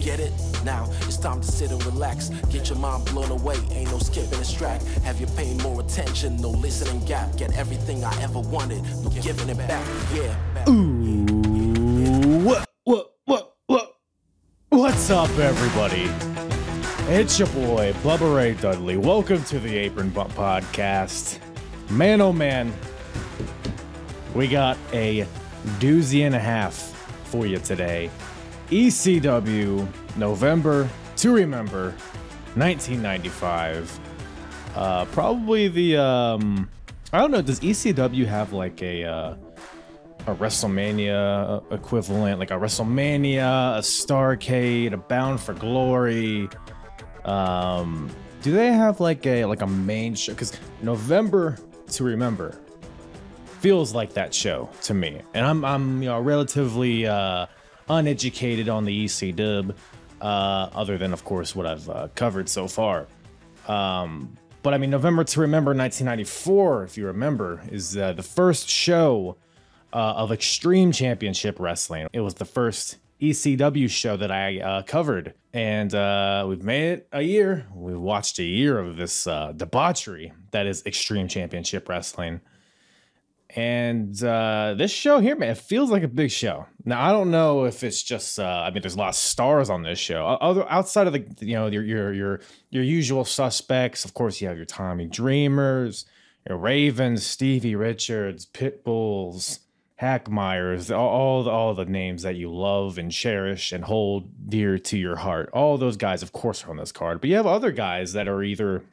Get it? Now it's time to sit and relax. Get your mind blown away, ain't no skipping this track. Have you paying more attention? No listening gap. Get everything I ever wanted, no giving it back. Yeah. Ooh, what, what, what, what? What's up, everybody? It's your boy, Bubba Ray Dudley. Welcome to the Apron Bump Podcast. Man, oh man, we got a doozy and a half for you today. ECW, November to remember, 1995. Uh, probably the um, I don't know. Does ECW have like a uh, a WrestleMania equivalent, like a WrestleMania, a Starcade, a Bound for Glory? Um, do they have like a like a main show? Because November to remember feels like that show to me, and I'm I'm you know relatively uh, uneducated on the EC dub, uh, other than of course what I've uh, covered so far. Um, but I mean, November to Remember 1994, if you remember, is uh, the first show uh, of Extreme Championship Wrestling. It was the first ECW show that I uh, covered, and uh, we've made it a year. We've watched a year of this debauchery that is Extreme Championship Wrestling. And uh, this show here, man, it feels like a big show. Now, I don't know if it's just, uh, I mean, there's a lot of stars on this show. Other outside of the, you know, your your your your usual suspects. Of course, you have your Tommy Dreamers, your Ravens, Stevie Richards, Pitbulls, Hack Myers, all all the, all the names that you love and cherish and hold dear to your heart. All those guys, of course, are on this card. But you have other guys that are either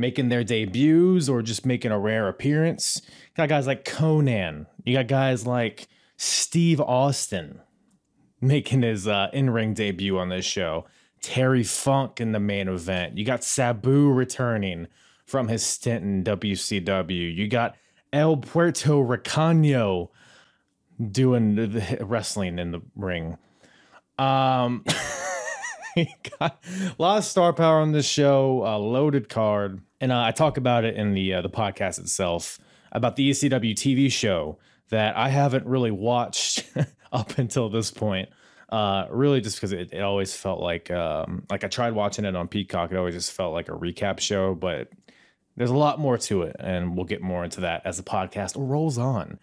making their debuts or just making a rare appearance. You got guys like Konnan. You got guys like Steve Austin making his uh, in-ring debut on this show. Terry Funk in the main event. You got Sabu returning from his stint in WCW. You got El Puerto Ricano doing the wrestling in the ring. Um, got a lot of star power on this show, a loaded card, and uh, I talk about it in the uh, the podcast itself about the ECW TV show that I haven't really watched up until this point. Uh, really, just because it, it always felt like um, like I tried watching it on Peacock, it always just felt like a recap show, but there's a lot more to it, and we'll get more into that as the podcast rolls on.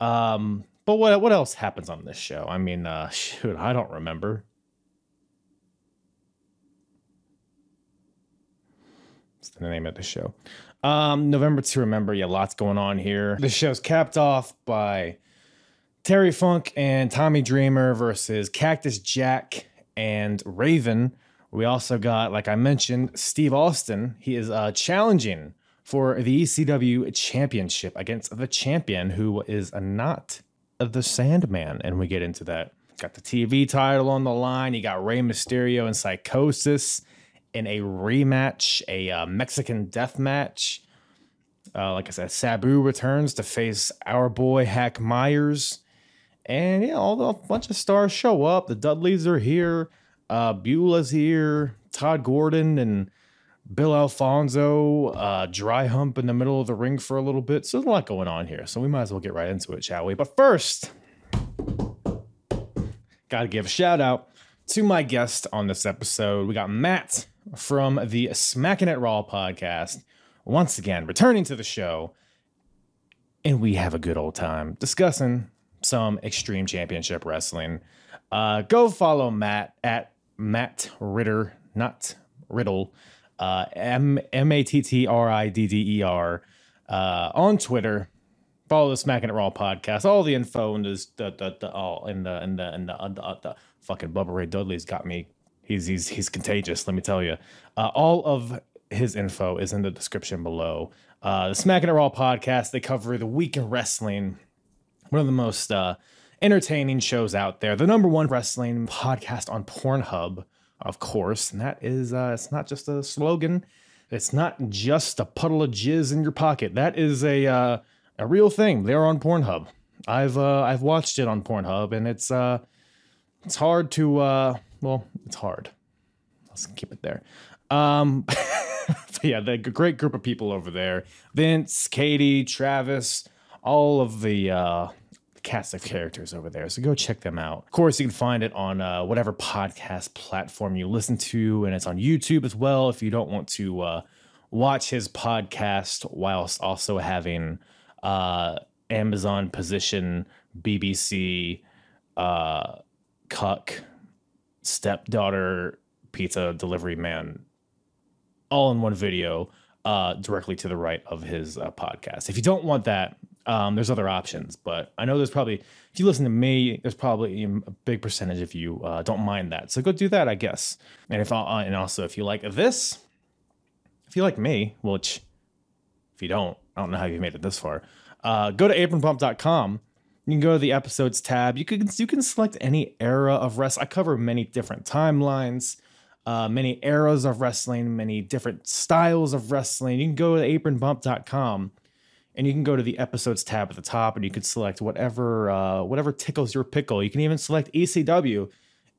Um, but what what else happens on this show? I mean, uh, shoot, I don't remember. It's the name of the show. Um, November to remember. Yeah, lots going on here. The show's capped off by Terry Funk and Tommy Dreamer versus Cactus Jack and Raven. We also got, like I mentioned, Steve Austin. He is uh, challenging for the ECW championship against the champion, who is not the Sandman. And we get into that. Got the TV title on the line. You got Rey Mysterio and Psychosis in a rematch, a uh, Mexican death match. Uh, like I said, Sabu returns to face our boy Hack Myers. And yeah, all the a bunch of stars show up. The Dudleys are here. Uh, Beulah's here. Todd Gordon and Bill Alfonso uh, dry hump in the middle of the ring for a little bit. So there's a lot going on here. So we might as well get right into it, shall we? But first, got to give a shout out to my guest on this episode. We got Matt from the Smacking It Raw podcast, once again returning to the show, and we have a good old time discussing some Extreme Championship Wrestling. Uh, go follow Matt at Matt Ridder, not Riddle, uh, M M A T T R I D D E R, uh, on Twitter. follow the Smacking It Raw podcast. All the info and the the, the, the all in the in the in the, uh, the, uh, the fucking Bubba Ray Dudley's got me. He's he's he's contagious. Let me tell you. Uh, all of his info is in the description below. Uh, the Smacking It Raw podcast. They cover the week in wrestling. One of the most uh, entertaining shows out there. The number one wrestling podcast on Pornhub, of course. And that is, uh, it's not just a slogan. It's not just a puddle of jizz in your pocket. That is a uh, a real thing. They're on Pornhub. I've uh, I've watched it on Pornhub, and it's uh, it's hard to uh, well, it's hard. Let's keep it there. Um, yeah, the great group of people over there: Vince, Katie, Travis, all of the uh, cast of characters over there. So go check them out. Of course, you can find it on uh, whatever podcast platform you listen to, and it's on YouTube as well. If you don't want to uh, watch his podcast whilst also having uh, Amazon position, BBC, uh, cuck, stepdaughter, pizza delivery man, all in one video, uh, directly to the right of his uh, podcast. If you don't want that, um, there's other options, but I know there's probably if you listen to me, there's probably a big percentage of you uh, don't mind that. So go do that, I guess. And if uh, and also if you like this, if you like me, which if you don't, I don't know how you made it this far. Uh, go to apronbump.com. You can go to the episodes tab. You can you can select any era of wrestling. I cover many different timelines, uh, many eras of wrestling, many different styles of wrestling. You can go to apronbump.com and you can go to the episodes tab at the top and you can select whatever uh, whatever tickles your pickle. You can even select ECW,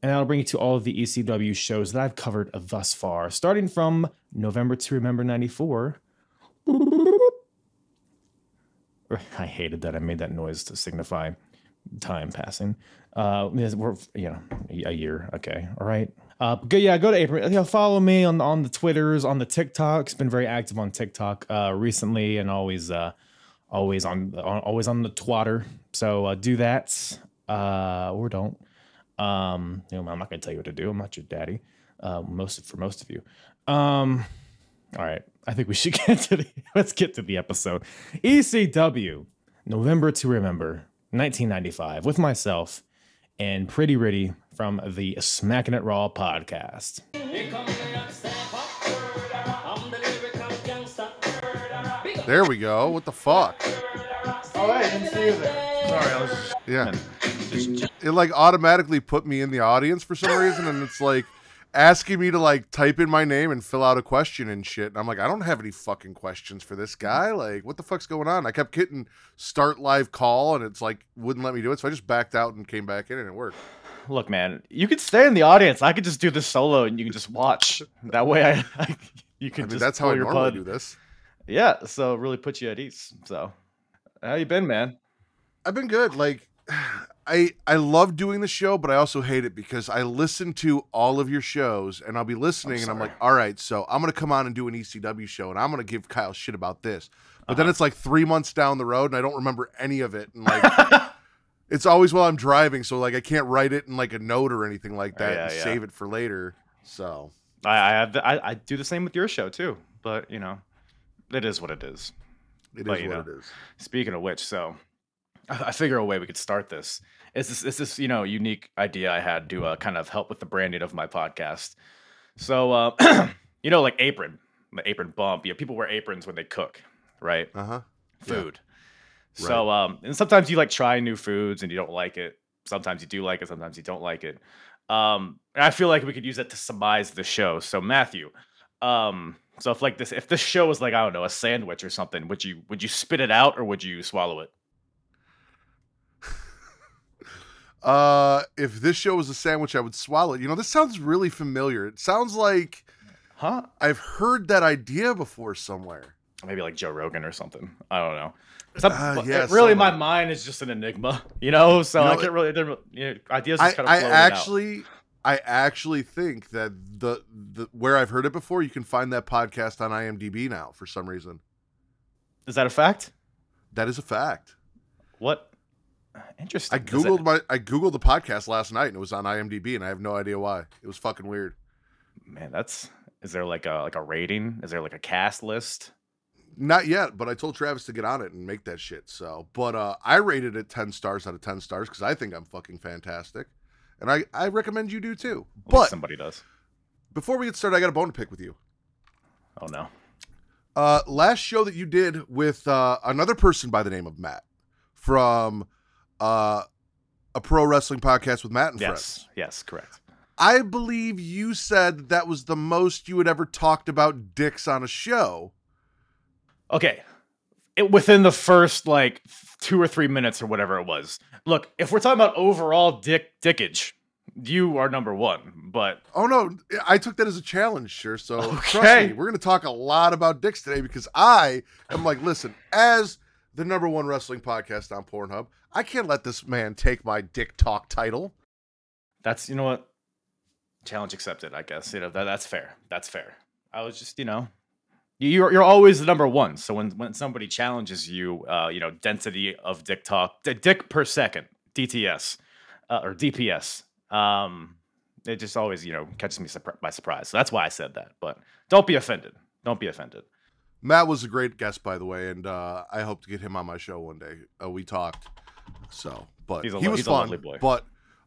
and that'll bring you to all of the ECW shows that I've covered thus far, starting from November to Remember '94. I hated that I made that noise to signify time passing. Uh, we're you know a year, okay, all right. Uh, go yeah, go to April. You know, follow me on on the Twitters, on the TikToks. Been very active on TikTok uh, recently, and always uh, always on, on always on the twatter. So uh, do that uh, or don't. Um, you know, I'm not gonna tell you what to do. I'm not your daddy. Uh, most for most of you. Um, all right, I think we should get to the let's get to the episode. ECW, November to Remember, 1995, with myself and Pretty Ritty from the Smacking It Raw podcast. There we go. What the fuck? Oh, I didn't see you there. Sorry, I was just, Yeah. It like automatically put me in the audience for some reason, and it's like asking me to like type in my name and fill out a question and shit. And I'm like, I don't have any fucking questions for this guy. Like, what the fuck's going on? I kept hitting start live call, and it's like wouldn't let me do it. So I just backed out and came back in, and it worked. Look, man, you could stay in the audience. I could just do this solo, and you can just watch. That way, I, I you I can mean, just that's how I normally do this. Yeah, so really put you at ease. So, how you been, man? I've been good. Like I I love doing the show, but I also hate it because I listen to all of your shows and I'll be listening and I'm like, all right, so I'm gonna come on and do an ECW show and I'm gonna give Kyle shit about this. But Uh-huh. then it's like three months down the road and I don't remember any of it. And like it's always while I'm driving, so like I can't write it in like a note or anything like that Yeah, and yeah. save it for later. So I I, have the, I I do the same with your show too, but you know, it is what it is. it is But, you what know. it is. Speaking of which, so I, figure a way we could start this. It's this, it's this you know unique idea I had to uh, kind of help with the branding of my podcast. So uh, you know, like apron, the apron bump. Yeah, people wear aprons when they cook, right? Uh-huh. Yeah. Food. So um, and sometimes you like try new foods and you don't like it. Sometimes you do like it. Sometimes you don't like it. Um, and I feel like we could use that to surmise the show. So Matthew, um, so if like this, if this show was like I don't know a sandwich or something, would you would you spit it out or would you swallow it? Uh if this show was a sandwich, I would swallow it. You know, this sounds really familiar. It sounds like Huh? I've heard that idea before somewhere. Maybe like Joe Rogan or something. I don't know. Some- Uh, yeah, it- really, my mind is just an enigma, you know. So You know, I can't really. it didn't- You know, ideas I, just kind of I floating out. actually I actually think that the the where I've heard it before, you can find that podcast on IMDb now for some reason. Is that a fact? That is a fact. What? Interesting. I googled my I googled the podcast last night and it was on IMDb and I have no idea why. It was fucking weird. Man, that's. Is there like a like a rating? Is there like a cast list? Not yet, but I told Travis to get on it and make that shit. So, but uh, I rated it ten stars out of ten stars because I think I'm fucking fantastic, and I I recommend you do too. At But somebody does. before we get started, I got a bone to pick with you. Oh no. Uh, last show that you did with uh, another person by the name of Matt from uh, a pro wrestling podcast with Matt and Fred. Yes. friends. Yes. Correct. I believe you said that was the most you had ever talked about dicks on a show. Okay. It, within the first like two or three minutes or whatever it was. Look, if we're talking about overall dick dickage, you are number one. But Oh no, I took that as a challenge, sure. So trust Okay. me, we're going to talk a lot about dicks today because I am like, listen, as the number one wrestling podcast on Pornhub, I can't let this man take my dick talk title. that's you know what? Challenge accepted i guess. You know that, that's fair. That's fair. I was just you know you- you're, you're always the number one. So when, when somebody challenges you uh, you know density of dick talk d- dick per second dts uh, or dps um, it just always you know catches me surpri- by surprise. So that's why i said that. But don't be offended. Don't be offended. Matt was a great guest, by the way, and uh, I hope to get him on my show one day. Uh, we talked, so but He's a he was fun. lovely boy. But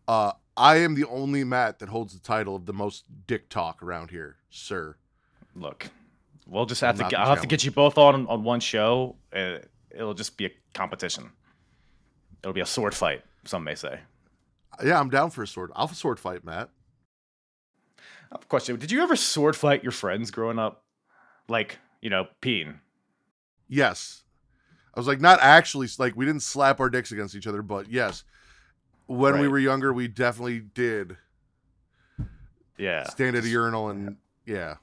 uh, I am the only Matt that holds the title of the most dick talk around here, sir. look we'll just have I'm to get, i'll have to get you both on on one show uh, it'll just be a competition it'll be a sword fight some may say Yeah, I'm down for a sword. I'll sword fight, Matt. I have a question. Did you ever sword fight your friends growing up? Like, you know, peeing. Yes. I was like, not actually, like, we didn't slap our dicks against each other, but yes. When we were younger, we definitely did Yeah. stand at a urinal and, yeah,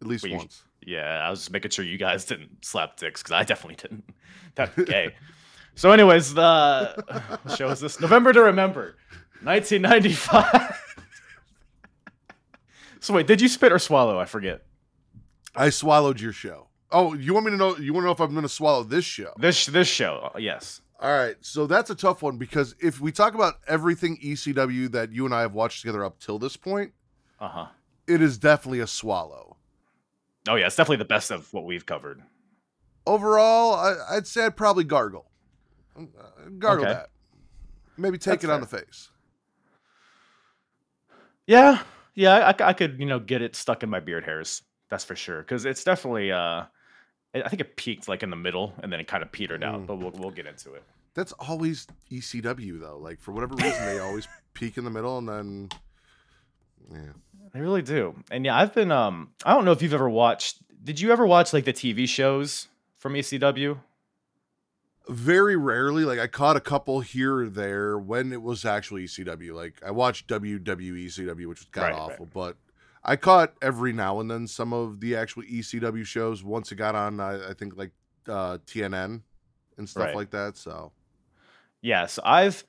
at least once. Yeah, I was just making sure you guys didn't slap dicks because I definitely didn't. That'd gay. so, anyways, the show is this? November to Remember, 1995. so wait, did you spit or swallow? I forget. I swallowed your show. Oh, you want me to know? You want to know if I'm going to swallow this show? This this show, yes. All right, so that's a tough one because if we talk about everything ECW that you and I have watched together up till this point, Uh huh. it is definitely a swallow. Oh yeah, it's definitely the best of what we've covered. Overall, I, I'd say I'd probably gargle, Uh, gargle Okay. that, maybe take That's it on the face. Yeah, yeah, I, I could, you know, get it stuck in my beard hairs. That's for sure. Because it's definitely, uh, I think it peaked like in the middle and then it kind of petered out. Mm. But we'll we'll get into it. That's always ECW though. Like for whatever reason, they always peak in the middle and then, yeah. They really do. And yeah, I've been, um, I don't know if you've ever watched. Did you ever watch like the TV shows from ECW? Very rarely, like I caught a couple here or there when it was actually ECW. Like I watched WWE ECW, which was kind Right, right. awful, but I caught every now and then some of the actual ECW shows once it got on. I, I think like uh, TNN and stuff Right. like that. So Yeah, so I've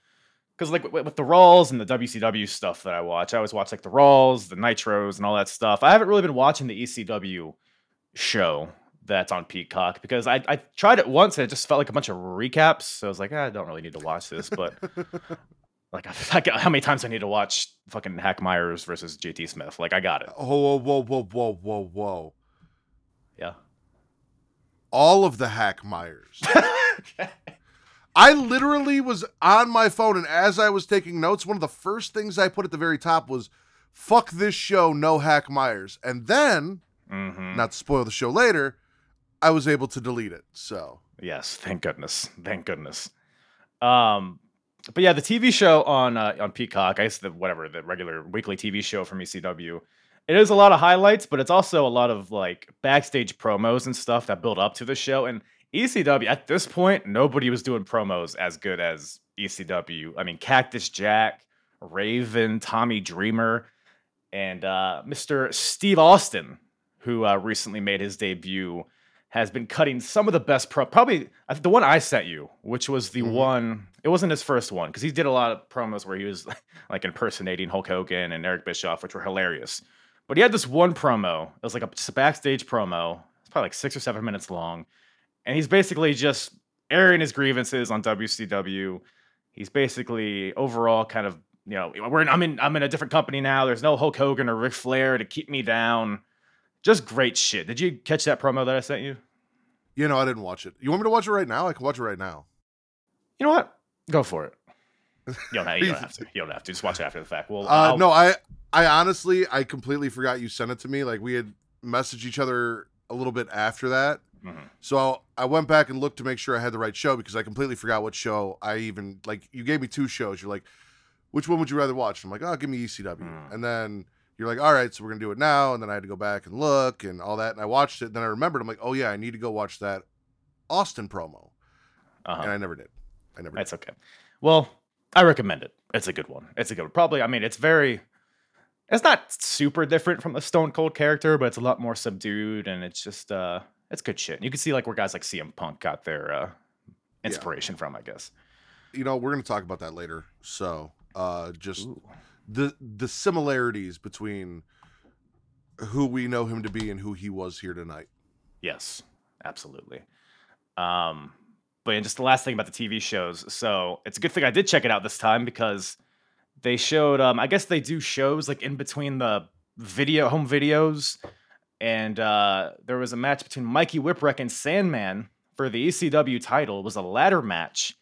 because like with, with the Rawls and the WCW stuff that I watch, I always watch like the Rawls, the Nitros, and all that stuff. I haven't really been watching the ECW show that's on Peacock because I, I tried it once and it just felt like a bunch of recaps. So I was like, "Ah, I don't really need to watch this, but like, I, how many times I need to watch fucking Hack Myers versus JT Smith? Like, I got it. oh whoa whoa whoa whoa whoa whoa! Yeah. All of the hack Myers. I literally was on my phone, and as I was taking notes, one of the first things I put at the very top was "fuck this show, no hack Myers," and then, hmm not to spoil the show later, I was able to delete it. So Yes, thank goodness. Thank goodness. Um, but yeah, the TV show on uh, on Peacock, I guess the whatever the regular weekly TV show from ECW, it is a lot of highlights, but it's also a lot of like backstage promos and stuff that build up to the show. And ECW at this point, nobody was doing promos as good as ECW. I mean, Cactus Jack, Raven, Tommy Dreamer, and uh, Mr. Steve Austin, who uh, recently made his debut has been cutting some of the best pro. Probably the one I sent you, which was the Mhm. one. It wasn't his first one because he did a lot of promos where he was like impersonating Hulk Hogan and Eric Bischoff, which were hilarious. But he had this one promo. It was like a backstage promo. It's probably like six or seven minutes long, and he's basically just airing his grievances on WCW. He's basically overall kind of you know we're in, I'm in I'm in a different company now. There's no Hulk Hogan or Ric Flair to keep me down. Just great shit. Did you catch that promo that I sent you? You know, I didn't watch it. You want me to watch it right now? I can watch it right now. You know what? Go for it. You don't, have, you don't have to. You don't have to. Just watch it after the fact. Well, Uh, no, I I honestly I completely forgot you sent it to me. Like we had messaged each other a little bit after that. Mhm. So I went back and looked to make sure I had the right show because I completely forgot what show I even like. You gave me two shows. You're like, which one would you rather watch? I'm like, oh, give me ECW. Mm. And then you're like, all right, so we're gonna do it now. And then I had to go back and look and all that. And I watched it. And then I remembered. I'm like, oh yeah, I need to go watch that Austin promo. uh-huh. And I never did. I never. Did. Okay. Well, I recommend it. It's a good one. It's a good one. Probably, I mean, it's very. It's not super different from the Stone Cold character, but it's a lot more subdued, and it's just uh, it's good shit. You can see like where guys like CM Punk got their uh, inspiration from, I guess. You know, we're gonna talk about that later. So uh, just Ooh. The the similarities between who we know him to be and who he was here tonight. Yes, absolutely. Um, but just the last thing about the TV shows. So it's a good thing I did check it out this time because they showed. Um, I guess they do shows like in between the video home videos, and uh, there was a match between Mikey Whipwreck and Sandman for the ECW title. It was a ladder match,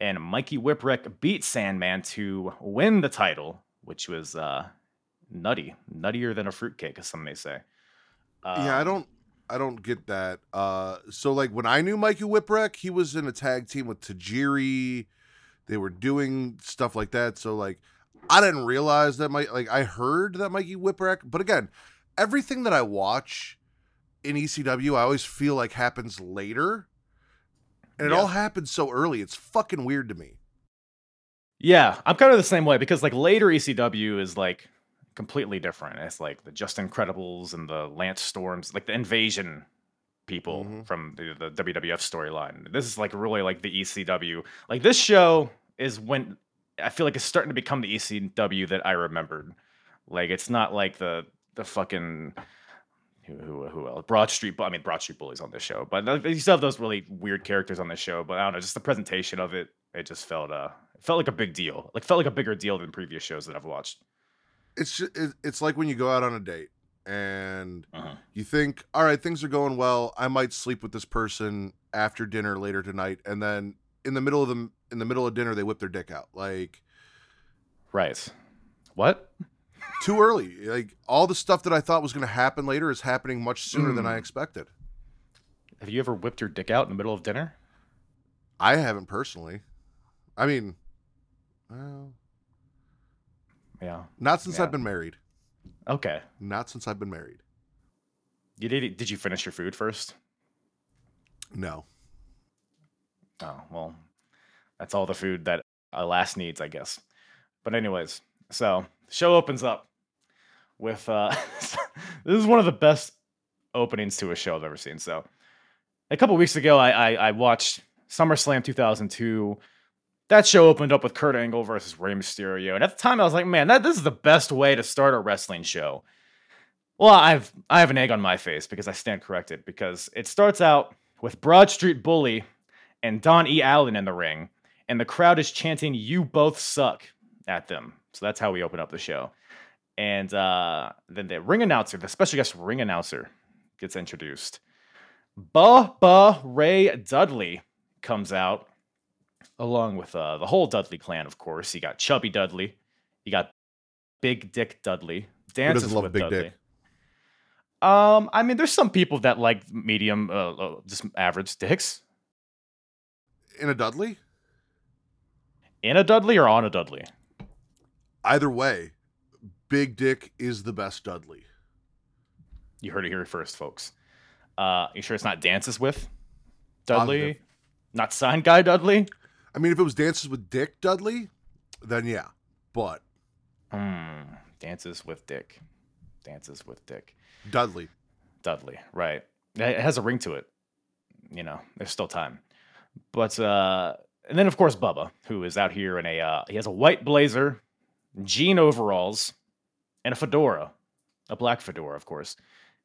and Mikey Whipwreck beat Sandman to win the title, which was uh, nutty, nuttier than a fruitcake, as some may say. yeah, I Um, don't I don't get that. Uh so like when I knew Mikey Whipwreck, he was in a tag team with Tajiri. They were doing stuff like that. So like I didn't realize that my like I heard that Mikey Whipwreck, but again, everything that I watch in ECW, I always feel like happens later. And it Yeah. all happens so early. It's fucking weird to me. Yeah, I'm kind of the same way because like later ECW is like completely different. It's like the Justin Credibles and the Lance Storms, like the invasion people Mhm. from the, the WWF storyline. This is like really like the ECW. Like this show is when I feel like it's starting to become the ECW that I remembered. Like it's not like the the fucking who who, who else? Broad Street. I mean Broad Street Bullies on this show, but you still have those really weird characters on this show. But I don't know, just the presentation of it. It just felt uh, it felt like a big deal. Like felt like a bigger deal than previous shows that I've watched. It's just, it's like when you go out on a date and Uh-huh. you think, all right, things are going well. I might sleep with this person after dinner later tonight, and then in the middle of them in the middle of dinner, they whip their dick out. Like Right. What? too early. Like all the stuff that I thought was going to happen later is happening much sooner than I Mm. expected. Have you ever whipped your dick out in the middle of dinner? I haven't personally. I mean, well, Yeah. not since Yeah. I've been married. Okay. Not since I've been married. You did. Did you finish your food first? No. Oh well, that's all the food that a lass needs, I guess. But anyways, so the show opens up with uh this is one of the best openings to a show I've ever seen. So a couple weeks ago, I, I I watched SummerSlam 2002. That show opened up with Kurt Angle versus Rey Mysterio, and at the time I was like, man, that this is the best way to start a wrestling show. Well, I've I have an egg on my face because I stand corrected because it starts out with Broad Street Bully and Don E. Allen in the ring, and the crowd is chanting "You both suck" at them. So that's how we open up the show. And uh, then the ring announcer, the special guest ring announcer, gets introduced. Bubba Ray Dudley comes out, along with uh, the whole Dudley clan, of course. You got Chubby Dudley, you got Big Dick Dudley, dances love with Big Dudley. Dick? Um, I mean, there's some people that like medium, uh, uh, just average dicks. In a Dudley? In a Dudley or on a Dudley? Either way, Big Dick is the best Dudley. You heard it here first, folks. Uh, you sure it's not dances with Dudley? Positive. Not sign guy Dudley? I mean, if it was Dances with Dick Dudley, then yeah. But Hmm. Dances with Dick. Dances with Dick. Dudley. Dudley, right. It has a ring to it. You know, there's still time. But uh and then of course Bubba, who is out here in a uh he has a white blazer, jean overalls, and a fedora. A black fedora, of course.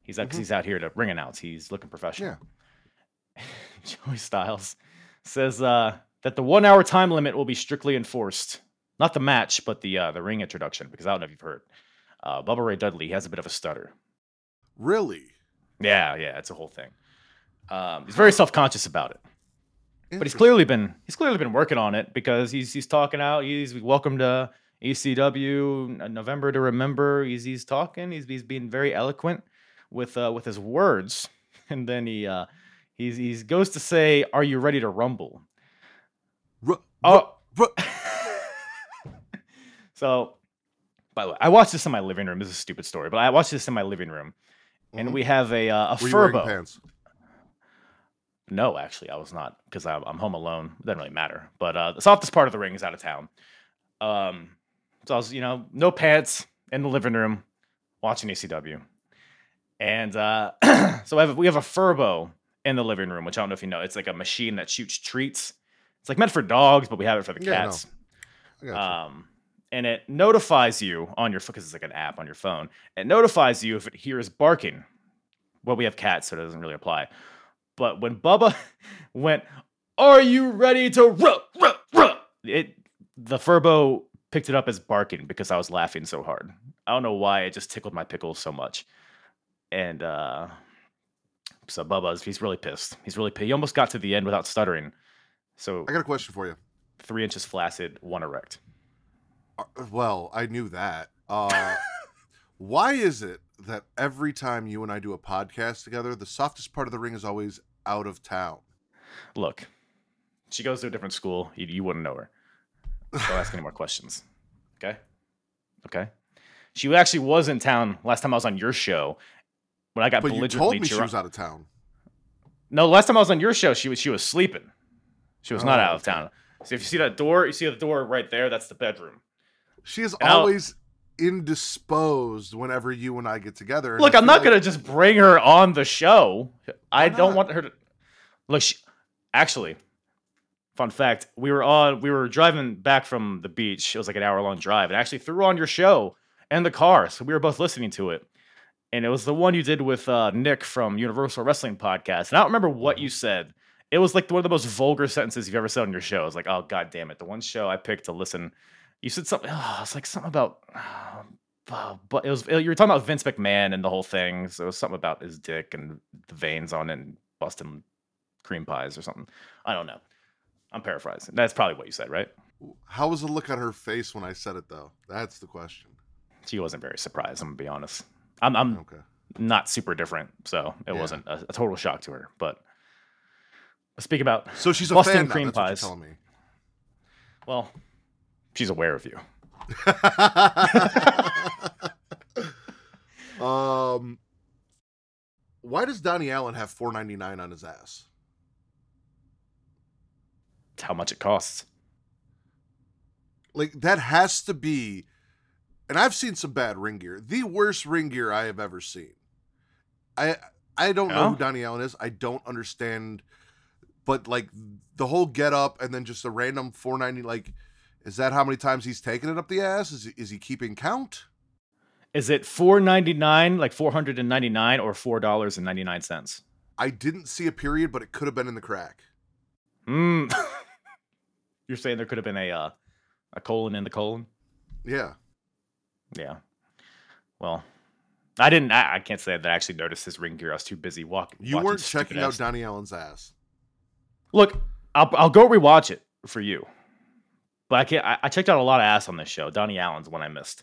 He's out because Mhm. he's out here to ring announce. He's looking professional. Joey Styles says uh that the one hour time limit will be strictly enforced. Not the match, but the uh the ring introduction, because I don't know if you've heard. Uh Bubba Ray Dudley has a bit of a stutter. Really? Yeah, yeah, it's a whole thing. Um, he's very self conscious about it, but he's clearly been he's clearly been working on it because he's he's talking out. He's welcome to ECW November to remember. He's he's talking. He's he's being very eloquent with uh, with his words, and then he uh, he's he goes to say, "Are you ready to rumble?" Oh, ru- so by the way, I watched this in my living room. This is a stupid story, but I watched this in my living room, and Mhm. we have a uh, a Were furbo. pants? No, actually, I was not because I'm, I'm home alone. It doesn't really matter. But uh, the softest part of the ring is out of town. Um, so I was, you know, no pants in the living room watching ECW. And uh, so we have, we have a Furbo in the living room, which I don't know if you know. It's like a machine that shoots treats. It's like meant for dogs, but we have it for the Yeah, cats. Got Um, and it notifies you on your because it's like an app on your phone. It notifies you if it hears barking. Well, we have cats, so it doesn't really apply. But when Bubba went, "Are you ready to ruh, ruh, ruh?" It the Furbo picked it up as barking because I was laughing so hard. I don't know why it just tickled my pickles so much. And uh so Bubba's he's really pissed. He's really pissed. He almost got to the end without stuttering. So I got a question for you. three inches flaccid, one erect. Uh, Well, I knew that. Uh, why is it that every time you and I do a podcast together, the softest part of the ring is always out of town? Look, she goes to a different school. You, you wouldn't know her. Don't ask any more questions. Okay? Okay? She actually was in town last time I was on your show when I got But you belligerently told me she was out of town. No, last time I was on your show, she was she was sleeping. She was not Oh, out of town. So if you see that door, you see the door right there. That's the bedroom. She is And I'll- always indisposed whenever you and I get together. Look, I I'm not like- gonna just bring her on the show. I Why don't not? want her to. Look, she, actually, fun fact: we were on, we were driving back from the beach. It was like an hour long drive, and I actually threw on your show and the car, so we were both listening to it. And it was the one you did with uh, Nick from Universal Wrestling Podcast. And I don't remember what Mm-hmm. you said. It was like one of the most vulgar sentences you've ever said on your show. I was like, oh god damn it! The one show I picked to listen, you said something. Oh, it's like something about. uh, but it was you were talking about Vince McMahon and the whole thing. So it was something about his dick and the veins on it and busting cream pies or something. I don't know. I'm paraphrasing. That's probably what you said, right? How was the look on her face when I said it, though? That's the question. She wasn't very surprised. I'm gonna be honest. I'm I'm Okay. not super different, so it Yeah. wasn't a, a total shock to her. But speak about So she's a Boston fan now. cream That's what you're pies. telling me. well, she's aware of you. um, why does Donnie Allen have 4.99 on his ass? It's how much it costs. Like that has to be, and I've seen some bad ring gear. The worst ring gear I have ever seen. I I don't know who Donnie Allen is. I don't understand, but like the whole get up and then just a random 4.90. Like, is that how many times he's taken it up the ass? Is is he keeping count? Is it four ninety nine, like four hundred and ninety nine, or four dollars and ninety nine cents? I didn't see a period, but it could have been in the crack. Hmm. You're saying there could have been a uh, a colon in the colon? Yeah. Yeah. Well, I didn't. I, I can't say that I actually noticed his ring gear. I was too busy walking. You weren't checking out Donnie Allen's ass. Look, I'll I'll go rewatch it for you. But I can't. I, I checked out a lot of ass on this show. Donnie Allen's one I missed.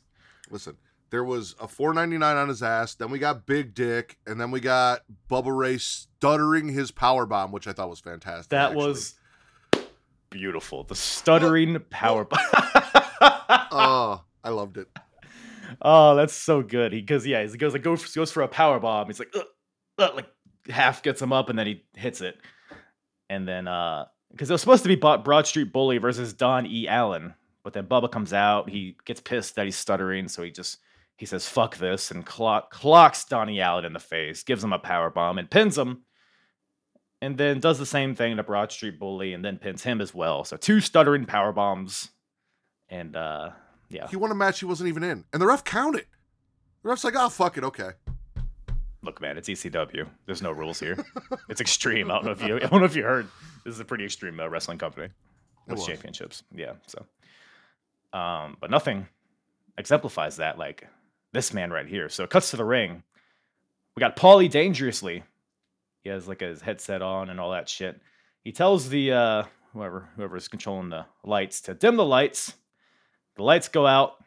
Listen, there was a 4.99 on his ass. Then we got Big Dick, and then we got Bubba Ray stuttering his power bomb, which I thought was fantastic. That actually. was beautiful. The stuttering power. Bomb. oh, I loved it. Oh, that's so good. He goes, yeah, he goes like goes goes for a power bomb. He's like, "Ugh, ugh," like half gets him up, and then he hits it. And then, uh, because it was supposed to be Broad Street Bully versus Don E. Allen, but then Bubba comes out. He gets pissed that he's stuttering, so he just he says "fuck this" and clock, clocks Donnie Allen in the face, gives him a power bomb, and pins him. And then does the same thing to Broad Street Bully, and then pins him as well. So two stuttering power bombs, and uh, yeah. He won a match he wasn't even in, and the ref counted. The ref's like, "Oh, fuck it, okay." Look, man, it's ECW. There's no rules here. it's extreme. I don't know if you. I don't know if you heard. This is a pretty extreme uh, wrestling company with championships. Yeah. So, um, but nothing exemplifies that like this man right here. So it cuts to the ring. We got Paulie dangerously He has like his headset on and all that shit. He tells the uh, whoever whoever's controlling the lights to dim the lights. The lights go out,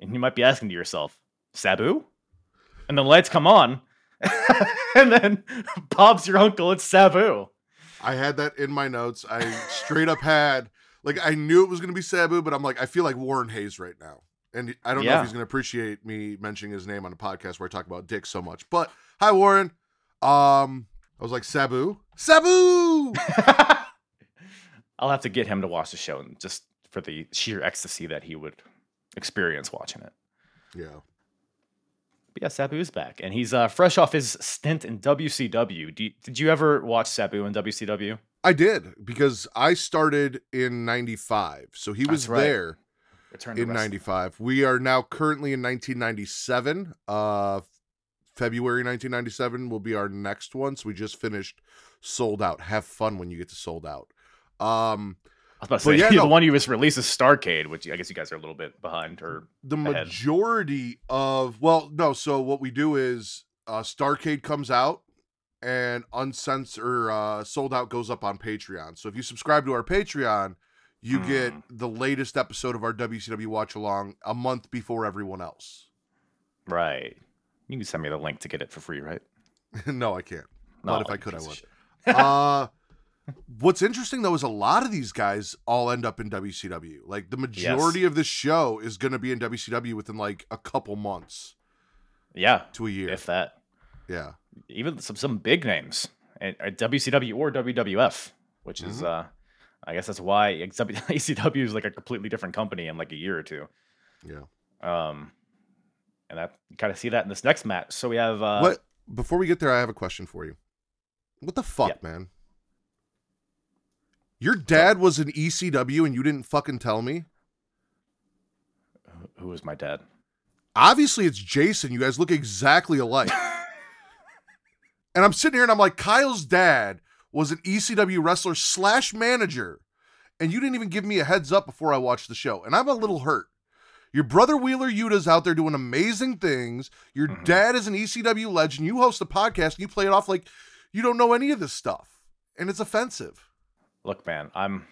and you might be asking to yourself, Sabu? And the lights come on, and then Bob's your uncle. It's Sabu. I had that in my notes. I straight up had like I knew it was gonna be Sabu, but I'm like I feel like Warren Hayes right now, and I don't know if he's gonna appreciate me mentioning his name on a podcast where I talk about Dick so much. But hi, Warren. Um, I was like Sabu, Sabu. I'll have to get him to watch the show and just for the sheer ecstasy that he would experience watching it. yeah, But yeah, Sabu's back, and he's uh, fresh off his stint in WCW. You, did you ever watch Sabu in WCW? I did because I started in '95, so he was right. there. In 95 we are now currently in 1997 uh february 1997 will be our next one so we just finished Souled Out have fun when you get to Souled Out um was about to say yeah, the no. one you just released is Starcade, which I guess you guys are a little bit behind. Or the Ahead. majority of well no so what we do is uh starcade comes out and uncensored uh Souled Out goes up on patreon so if you subscribe to our patreon you get Hmm. the latest episode of our wcw watch along a month before everyone else right, you can send me the link to get it for free, right? no i can't But if I could, I would. uh what's interesting though is a lot of these guys all end up in WCW. Like the majority of this show is going to be in WCW within like a couple months Yeah, to a year. if that. yeah. Even some some big names at, at WCW or WWF, which is Mm-hmm. uh, I guess that's why ECW is like a completely different company in like a year or two. Yeah. Um, and that you kind of see that in this next match. So we have uh, what before we get there I have a question for you. What the fuck, man? Your dad was an ECW and you didn't fucking tell me? who was my dad? Obviously it's Jason. You guys look exactly alike. and I'm sitting here and I'm like, Kyle's dad was an ECW wrestler slash manager, and you didn't even give me a heads up before I watched the show. And I'm a little hurt. Your brother Wheeler Yuta's out there doing amazing things. Your Mhm. dad is an ECW legend. You host a podcast and you play it off like you don't know any of this stuff. And it's offensive. Look, man, I'm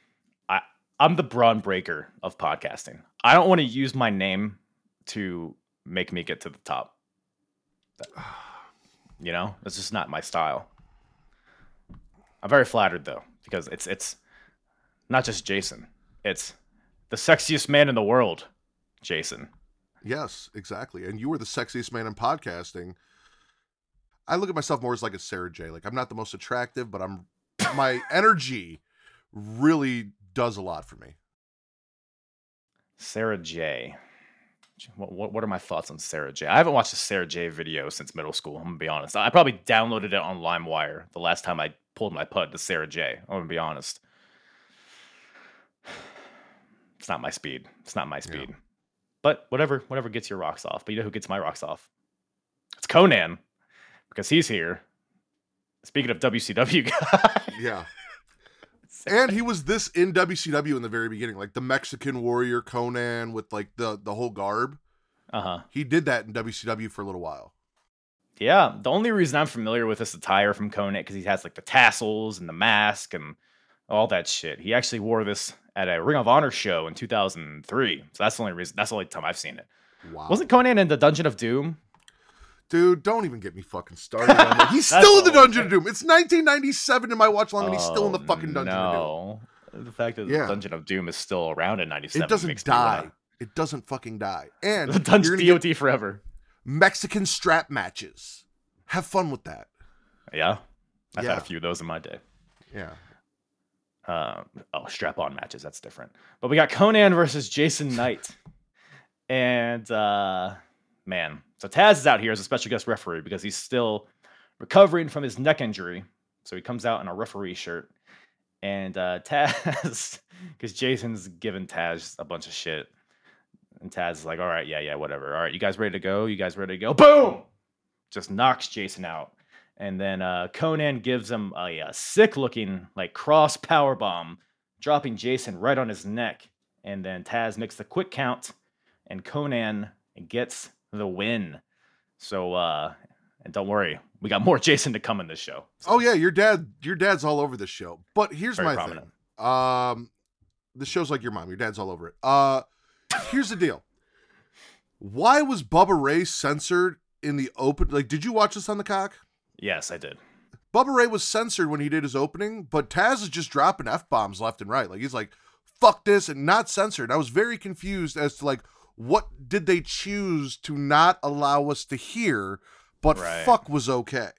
I I'm the Bron Breakker of podcasting. I don't want to use my name to make me get to the top. You know, it's just not my style. I'm very flattered though, because it's it's not just Jason. It's the sexiest man in the world, Jason. Yes, exactly. And you were the sexiest man in podcasting. I look at myself more as like a Sara Jay. Like I'm not the most attractive, but I'm my energy really does a lot for me. Sara Jay. What, what, what are my thoughts on Sara Jay? I haven't watched a Sara Jay video since middle school. I'm gonna be honest. I probably downloaded it on LimeWire the last time I pulled my pud to Sara Jay. I'm gonna be honest. It's not my speed. It's not my speed. But whatever, whatever gets your rocks off. But you know who gets my rocks off? It's Konnan, because he's here. Speaking of WCW guy, Yeah. and he was this in WCW in the very beginning, like the Mexican warrior Konnan with like the the whole garb. uh huh. He did that in WCW for a little while. Yeah, the only reason I'm familiar with this attire from Konnan because he has like the tassels and the mask and all that shit. He actually wore this at a Ring of Honor show in 2003. So that's the only reason. That's the only time I've seen it. Wow. Wasn't Konnan in the Dungeon of Doom? Dude, don't even get me fucking started on that. He's still in the. Dungeon of Doom. It's 1997 in my watch long, and he's still in the Oh, fucking Dungeon of Doom. no. The fact that Yeah. the Dungeon of Doom is still around in 97 It doesn't die. It doesn't fucking die. And The Dungeon DOT forever. Mexican strap matches. Have fun with that. Yeah. I've had a few of those in my day. Yeah. um, oh, strap on matches. That's different. But we got Konnan versus Jason Knight. and uh, man, so Taz is out here as a special guest referee because he's still recovering from his neck injury. So he comes out in a referee shirt. And uh, Taz, because Jason's giving Taz a bunch of shit. And Taz is like, all right, yeah, yeah, whatever. All right, you guys ready to go? You guys ready to go? Boom! Just knocks Jason out. And then uh, Konnan gives him a, uh sick looking, like cross power bomb, dropping Jason right on his neck. And then Taz makes the quick count, and Konnan gets the win. So, uh, And don't worry, we got more Jason to come in this show. Oh yeah, your dad, your dad's all over this show. But here's Very my prominent. thing. Um, the show's like your mom. Your dad's all over it. Uh, here's the deal. Why was Bubba Ray censored in the open? Like, did you watch this on the cock? Yes, I did. Bubba Ray was censored when he did his opening, but Taz is just dropping f bombs left and right. Like he's like, "Fuck this," and not censored. I was very confused as to like what did they choose to not allow us to hear, but Right. fuck was okay.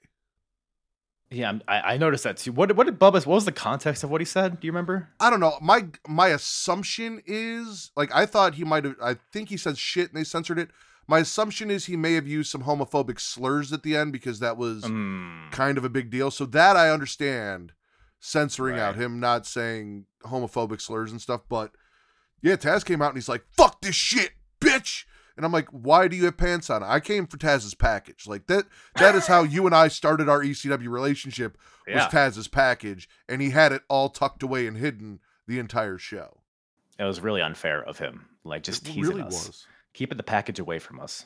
Yeah, I, I noticed that too. What what did Bubba? What was the context of what he said? Do you remember? I don't know. My my assumption is like I thought he might have. I think he said shit and they censored it. My assumption is he may have used some homophobic slurs at the end because that was Mm, kind of a big deal. So that I understand censoring out him not saying homophobic slurs and stuff. But yeah, Taz came out and he's like, "Fuck this shit, bitch." And I'm like, why do you have pants on? I came for Taz's package. Like that that is how you and I started our ECW relationship was yeah, Taz's package, and he had it all tucked away and hidden the entire show. it was really unfair of him. Like just It teasing really us, was. keeping the package away from us.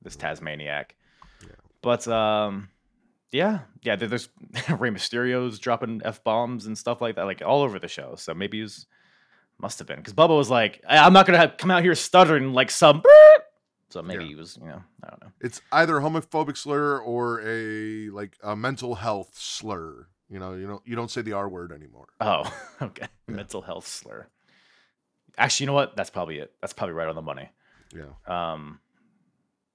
This Tasmaniac. Yeah. But um, yeah, yeah. There's Rey Mysterio's dropping f bombs and stuff like that, like all over the show. So maybe he was must have been because Bubba was like, "I- "I'm not gonna have, come out here stuttering like some." So maybe Yeah. he was, you know, I don't know. It's either a homophobic slur or a like a mental health slur. You know, you don't you don't say the R word anymore. Oh, okay. Yeah. Mental health slur. Actually, you know what? That's probably it. That's probably right on the money. Yeah. Um,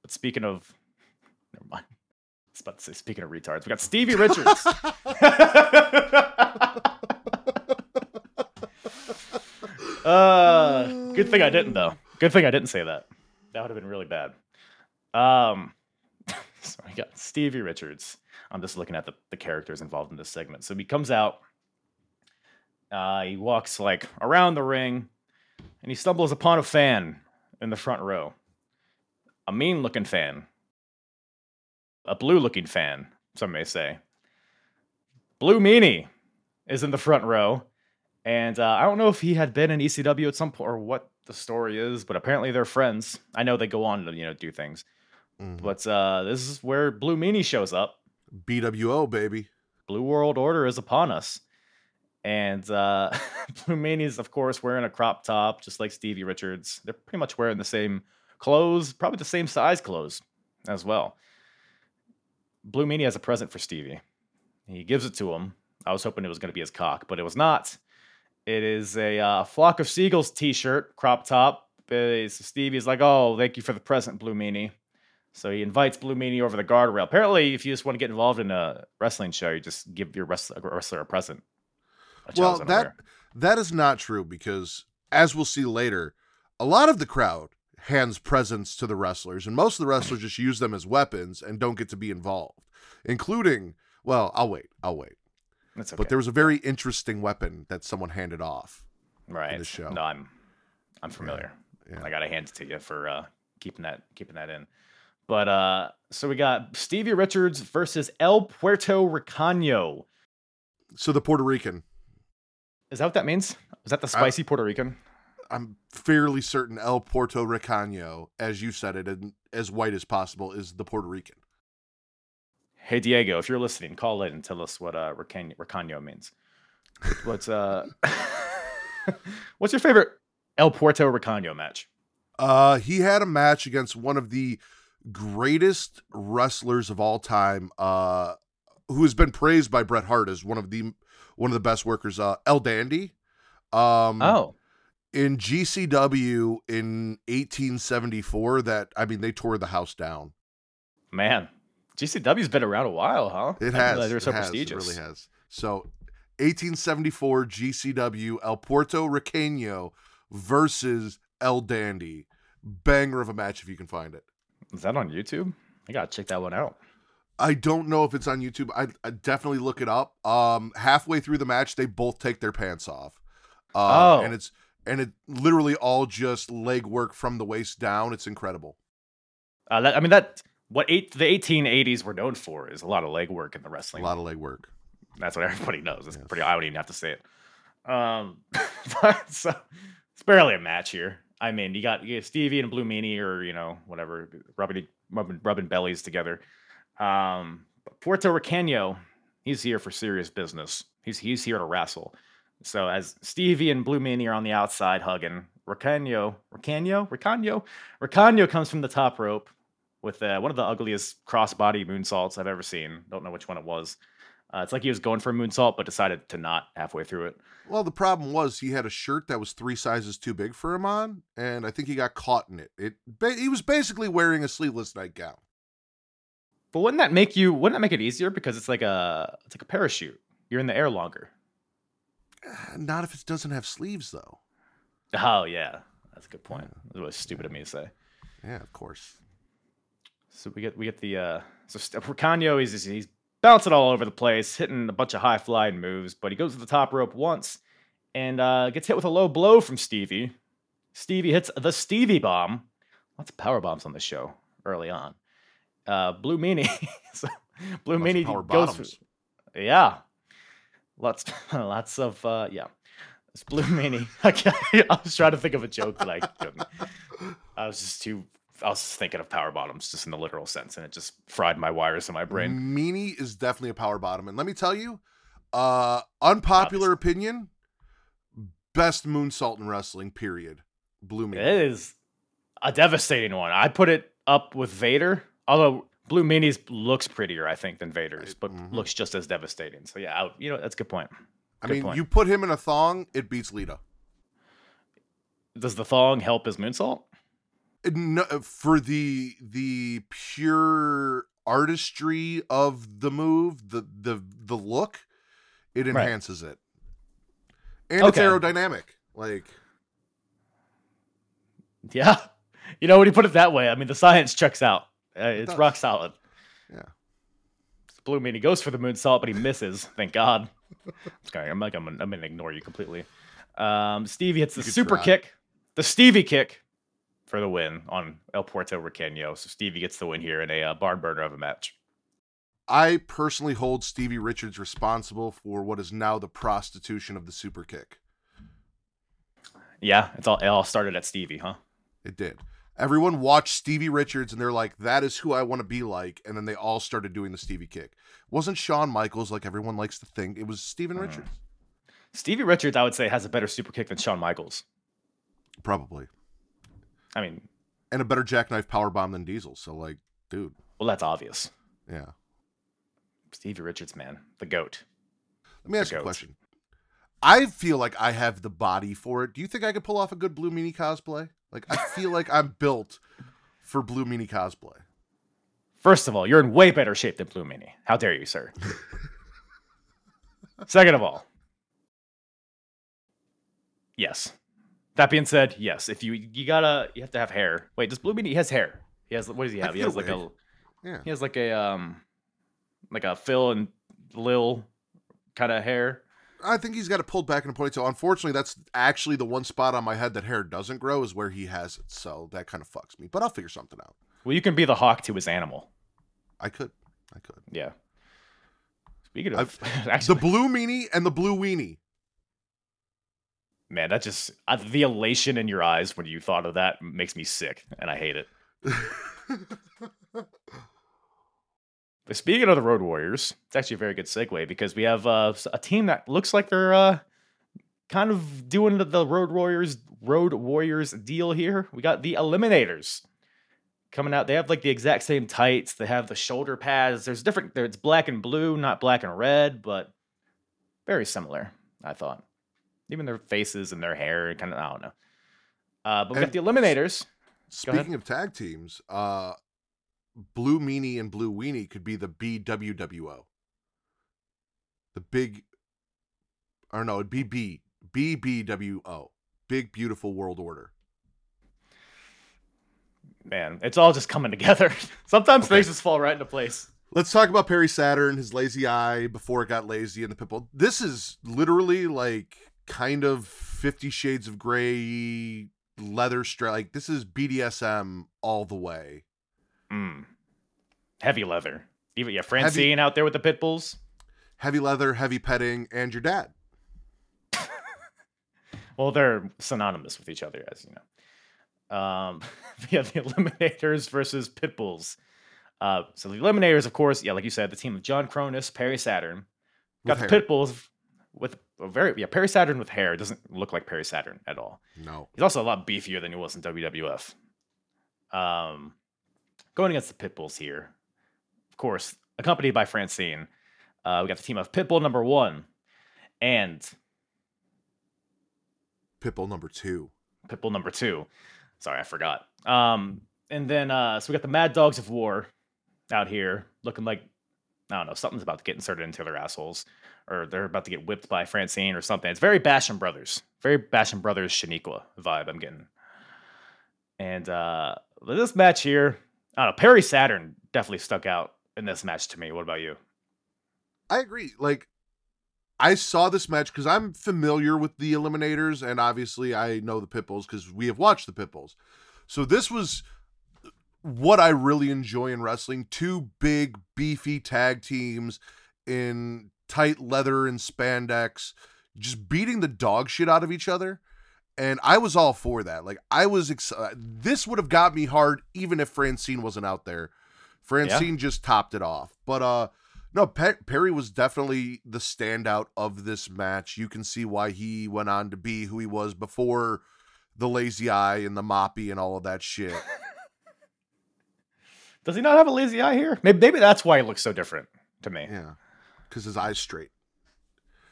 but speaking of, never mind. I was about to say, speaking of retards, we got Stevie Richards. uh, good thing I didn't though. Good thing I didn't say that. That would have been really bad. Um, so we got Stevie Richards. I'm just looking at the, the characters involved in this segment. So he comes out. Uh, he walks like around the ring, and he stumbles upon a fan in the front row. A mean looking fan. A blue looking fan, some may say. Blue Meanie is in the front row. And uh, I don't know if he had been in ECW at some point or what the story is, but apparently they're friends. I know they go on to, you know, do things. Mhm. But uh, this is where Blue Meanie shows up. BWO baby. Blue World Order is upon us. And uh, Blue Meanie is, of course, wearing a crop top, just like Stevie Richards. They're pretty much wearing the same clothes, probably the same size clothes as well. Blue Meanie has a present for Stevie. He gives it to him. I was hoping it was going to be his cock, but it was not. It is a uh, Flock of Seagulls t shirt, crop top. Uh, so Stevie's like, oh, thank you for the present, Blue Meanie. So he invites Blue Meanie over the guardrail. Apparently, if you just want to get involved in a wrestling show, you just give your wrestler, a present. Well, that that is not true because as we'll see later, a lot of the crowd hands presents to the wrestlers, and most of the wrestlers just use them as weapons and don't get to be involved, including. Well, I'll wait. I'll wait. That's okay. But there was a very interesting weapon that someone handed off. right. the show. No, I'm I'm familiar. yeah. I gotta hand it to you for uh, keeping that keeping that in. But uh, so we got Stevie Richards versus El Puerto Ricano. So the Puerto Rican, Is that what that means? Is that the spicy Puerto Rican? I'm fairly certain El Puerto Ricano, as you said it, and as white as possible, is the Puerto Rican. Hey Diego, if you're listening, call in and tell us what uh Ricano means. What's uh What's your favorite El Puerto Ricano match? Uh, he had a match against one of the greatest wrestlers of all time, uh, who has been praised by Bret Hart as one of the one of the best workers. Uh, El Dandy. Um, Oh, in GCW in 1874, that I mean, they tore the house down. man. GCW's been around a while, huh? It has. realize They were it so has, prestigious. It really has. So, 1874 GCW El Puerto Riqueño versus El Dandy. Banger of a match if you can find it. Is that on YouTube? I gotta check that one out. I don't know if it's on YouTube. I, I definitely look it up. Um, halfway through the match, they both take their pants off. Uh, Oh. and it's and it literally all just leg work from the waist down. It's incredible. Uh, that, I mean, that what eight the 1880s were known for is a lot of legwork in the wrestling. A lot of legwork. That's what everybody knows. It's Yes. pretty. I don't even have to say it. Um, but, so it's barely a match here. I mean, you got, you got Stevie and Blue Meanie, or you know, whatever, rubbing rubbing, rubbing bellies together. Um, but Puerto Riqueño, he's here for serious business. He's he's here to wrestle. So as Stevie and Blue Meanie are on the outside hugging, Riqueño, Riqueño, Riqueño, Riqueño comes from the top rope with uh, one of the ugliest crossbody moonsaults I've ever seen. Don't know which one it was. Uh, it's like he was going for a moonsault, but decided to not halfway through it. Well, the problem was he had a shirt that was three sizes too big for him on, and I think he got caught in it. It ba- he was basically wearing a sleeveless nightgown. But wouldn't that make you? Wouldn't that make it easier because it's like a it's like a parachute. You're in the air longer. Uh, Not if it doesn't have sleeves, though. Oh yeah, that's a good point. It was stupid of me to say. Yeah, of course. So we get we get the uh so St- Ricanio he's he's bouncing all over the place, hitting a bunch of high flying moves, but he goes to the top rope once and uh gets hit with a low blow from Stevie. Stevie hits the Stevie bomb. Lots of power bombs on the show early on. Uh Blue Meanie. so Blue Lots of Meanie power goes bottoms. for, yeah. Lots lots of uh yeah. It's Blue Meanie. Okay, I was trying to think of a joke that I couldn't. I was just too. I was thinking of power bottoms, just in the literal sense, and it just fried my wires in my brain. Meanie is definitely a power bottom, and let me tell you, uh, unpopular opinion, best moonsault in wrestling. Period. Blue Meanie. It is a devastating one. I put it up with Vader, although Blue Meanie's looks prettier, I think, than Vader's, but mhm. looks just as devastating. So yeah, I, you know that's a good point. I mean, point. you put him in a thong, it beats Lita. Does the thong help his moonsault? No, for the the pure artistry of the move, the the the look, it Right. enhances it, and it's aerodynamic. Like Yeah, you know when you put it that way, I mean the science checks out. Uh, it's does. rock solid. Yeah. it's Blue Meanie goes for the moon moonsault, but he misses. Thank God. Okay, I'm like I'm, I'm gonna ignore you completely. Um, Stevie hits the super try. kick, the Stevie kick for the win on El Puerto Riqueño. So Stevie gets the win here in a uh, barn burner of a match. I personally hold Stevie Richards responsible for what is now the prostitution of the super kick. Yeah, it's all it all started at Stevie, huh? It did. Everyone watched Stevie Richards and they're like, that is who I want to be like. And then they all started doing the Stevie kick. wasn't Shawn Michaels like everyone likes to think. It was Steven Mm. Richards. Stevie Richards, I would say, has a better super kick than Shawn Michaels. Probably. I mean, And a better jackknife power bomb than Diesel. So, like, dude, well, that's obvious. yeah. Stevie Richards, man, the goat. Let me ask you a question. I feel like I have the body for it. Do you think I could pull off a good Blue Meanie cosplay? Like, I feel like I'm built for Blue Meanie cosplay. First of all, you're in way better shape than Blue Meanie. How dare you, sir? Second of all, yes. That being said, yes. If you you gotta you have to have hair. Wait, does Blue Meanie he has hair? He has what does he have? He has like a a. Yeah. he has like a um like a Phil and Lil kind of hair. I think he's got it pulled back in a ponytail. Unfortunately, that's actually the one spot on my head that hair doesn't grow is where he has it. So that kind of fucks me. But I'll figure something out. Well, you can be the hawk to his animal. I could. I could. Yeah. Speaking of, The blue meanie and the blue weenie. Man, that just uh, the elation in your eyes when you thought of that makes me sick, and I hate it. But speaking of the Road Warriors, it's actually a very good segue because we have uh, a team that looks like they're uh, kind of doing the, the Road Warriors Road Warriors deal here. We got the Eliminators coming out. They have like the exact same tights. They have the shoulder pads. There's different. There, it's black and blue, not black and red, but very similar. I thought, even their faces and their hair, kind of. I don't know. Uh, but we got the Eliminators. Speaking of tag teams, uh, Blue Meanie and Blue Weenie could be the BWWO. The big, or no, it'd be B BBWO. Big Beautiful World Order. Man, it's all just coming together. Sometimes Okay. things just fall right into place. Let's talk about Perry Saturn, his lazy eye before it got lazy, and the pitbull. This is literally like kind of Fifty Shades of Grey leather strap. Like this is BDSM all the way. Mm. Heavy leather. Even yeah, Francine out there with the pit bulls. Heavy leather, heavy petting, and your dad. Well, they're synonymous with each other, as you know. Um, yeah, the Eliminators versus pit bulls. Uh, so the Eliminators, of course, yeah, like you said, the team of John Kronus, Perry Saturn, got With the hair. Pitbulls with a very yeah Perry Saturn with hair doesn't look like Perry Saturn at all. No. He's also a lot beefier than he was in WWF. Um, going against the Pitbulls here, of course, accompanied by Francine. Uh, we got the team of Pitbull number one and Pitbull number two. Pitbull number two. Sorry, I forgot. Um, and then uh, so we got the Mad Dogs of War out here looking like I don't know something's about to get inserted into their assholes, or they're about to get whipped by Francine or something. It's very Basham Brothers, very Basham Brothers Shaniqua vibe I'm getting. And uh, this match here, I don't know. Perry Saturn definitely stuck out in this match to me. What about you? I agree. Like, I saw this match because I'm familiar with the Eliminators, and obviously I know the Pitbulls because we have watched the Pitbulls. So this was what I really enjoy in wrestling: two big, beefy tag teams in tight leather and spandex, just beating the dog shit out of each other. And I was all for that. Like I was excited. This would have got me hard even if Francine wasn't out there. Francine just topped it off. But uh no, Pe- Perry was definitely the standout of this match. You can see why he went on to be who he was before the lazy eye and the moppy and all of that shit. Does he not have a lazy eye here? Maybe, maybe that's why he looks so different to me. yeah. Cuz his eyes straight.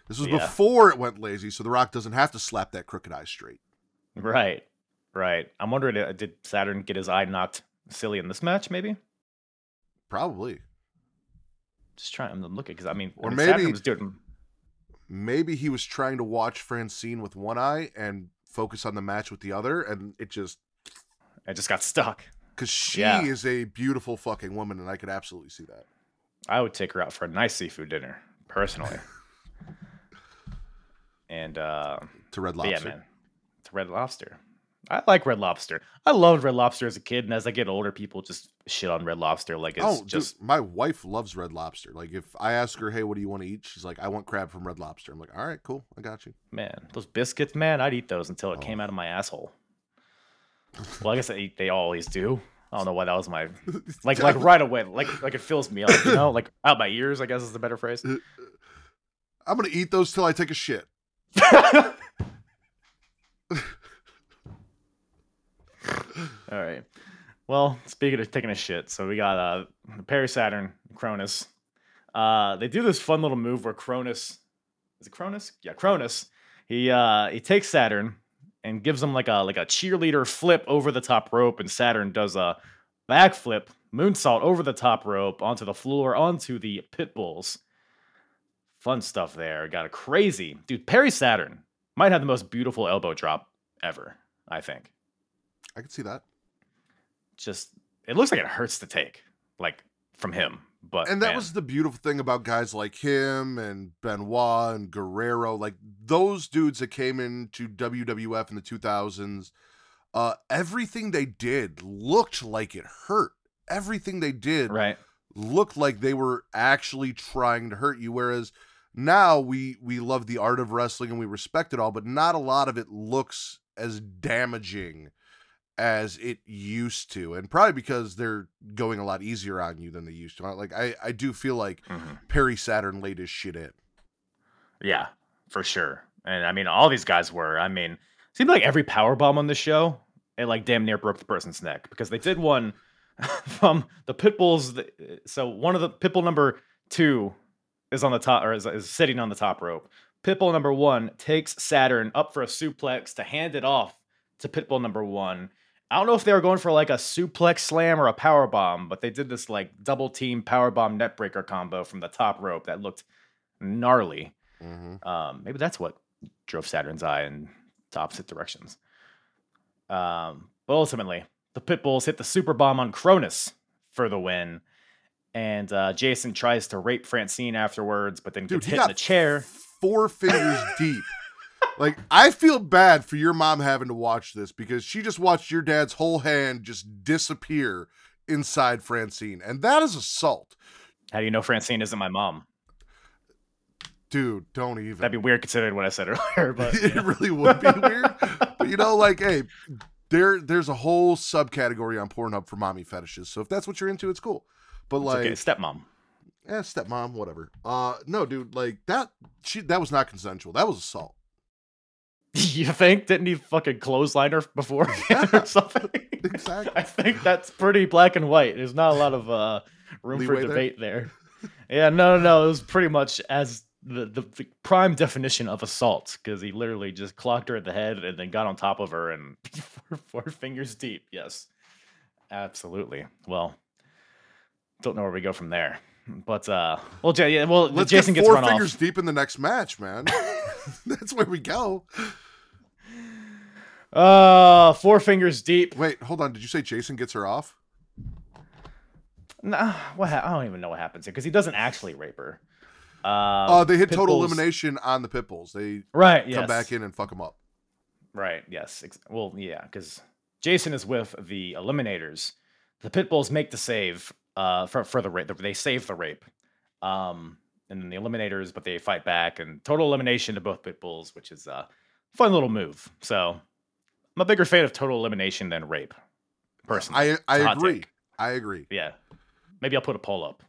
This was Yeah. before it went lazy, so the Rock doesn't have to slap that crooked eye straight. Right, right. I'm wondering, uh, did Saturn get his eye knocked silly in this match? Maybe. Probably. Just trying. I'm looking because I mean, Or I mean, Saturn maybe- was doing. Maybe he was trying to watch Francine with one eye and focus on the match with the other and it just It just got stuck. Cuz she Yeah. is a beautiful fucking woman and I could absolutely see that. I would take her out for a nice seafood dinner personally. and uh, To Red Lobster. yeah, man, it's Red Lobster. I like Red Lobster. I loved Red Lobster as a kid, and as I get older, people just shit on Red Lobster like it's oh, dude, just my wife loves Red Lobster. Like if I ask her, "Hey, what do you want to eat?" She's like, "I want crab from Red Lobster." I'm like, "All right, cool, I got you." man those biscuits, man. I'd eat those until it Oh. came out of my asshole. Well, I guess they, they always do. I don't know why that was my like like right away like like it fills me up you know? Like out my ears i guess is the better phrase. I'm gonna eat those till I take a shit. all right. Well speaking of taking a shit so we got uh perry saturn kronus. Uh they do this fun little move where kronus is it kronus? Yeah kronus. He uh he takes saturn and gives him like a like a cheerleader flip over the top rope and saturn does a backflip moonsault over the top rope onto the floor onto the pit bulls. Fun stuff there. Got a crazy dude perry saturn might have the most beautiful elbow drop ever i think. I can see that. just it looks like it hurts to take like from him but And that man, was the beautiful thing about guys like him and Benoit and Guerrero, like those dudes that came into WWF in the 2000s. Uh, everything they did looked like it hurt. Everything they did right looked like they were actually trying to hurt you. Whereas now we we love the art of wrestling and we respect it all, but not a lot of it looks as damaging as it used to, and probably because they're going a lot easier on you than they used to. Like I I do feel like Mhm. Perry Saturn laid his shit in. yeah for sure and i mean all these guys were i mean seemed like every power bomb on the show it like damn near broke the person's neck because they did one from the pitbulls th- so one of the pitbull number two is on the top or is, is sitting on the top rope pitbull number one takes saturn up for a suplex to hand it off to pitbull number one I don't know if they were going for like a suplex slam or a power bomb, but they did this like double team power bomb net breaker combo from the top rope that looked gnarly. Mhm. Um, maybe that's what drove Saturn's eye in opposite directions. Um, but ultimately, the Pitbulls hit the super bomb on Kronus for the win. And uh, Jason tries to rape Francine afterwards, but then Dude, gets hit in the chair. four fingers deep. Like I feel bad for your mom having to watch this because she just watched your dad's whole hand just disappear inside Francine, and that is assault, How do you know Francine isn't my mom? dude. Don't even. That'd be weird considering what I said earlier, but it really would be weird. But you know, like, hey, there there's a whole subcategory on Pornhub for mommy fetishes. So if that's what you're into, it's cool. But It's like, okay, stepmom. eh, stepmom, whatever. Uh, no, dude, like that. She that was not consensual. That was assault. you think? Didn't he fucking clothesline her before or something? Exactly. I think that's pretty black and white. There's not a lot of uh, room Leeway for there? debate there. yeah, no, no, no. It was pretty much as the, the, the prime definition of assault because he literally just clocked her at the head and then got on top of her and four, four fingers deep. Yes, absolutely. Well, don't know where we go from there. But uh, well, yeah, well, Let's Jason get gets four run fingers off. deep in the next match, man. That's where we go. Uh, four fingers deep. Wait, hold on. Did you say Jason gets her off? Nah, what? Ha- I don't even know what happens here because he doesn't actually rape her. Uh, Uh, they hit total elimination on the Pitbulls. They Right. come Yes. back in and fuck them up. Right. Yes. Well, yeah, because Jason is with the Eliminators. The Pitbulls make the save uh, for for the rape. They save the rape, um, and then the Eliminators, but they fight back and total elimination to both pit bulls, which is a fun little move. So I'm a bigger fan of total elimination than rape. Personally, I I agree. take. I agree. Yeah. Maybe I'll put a poll up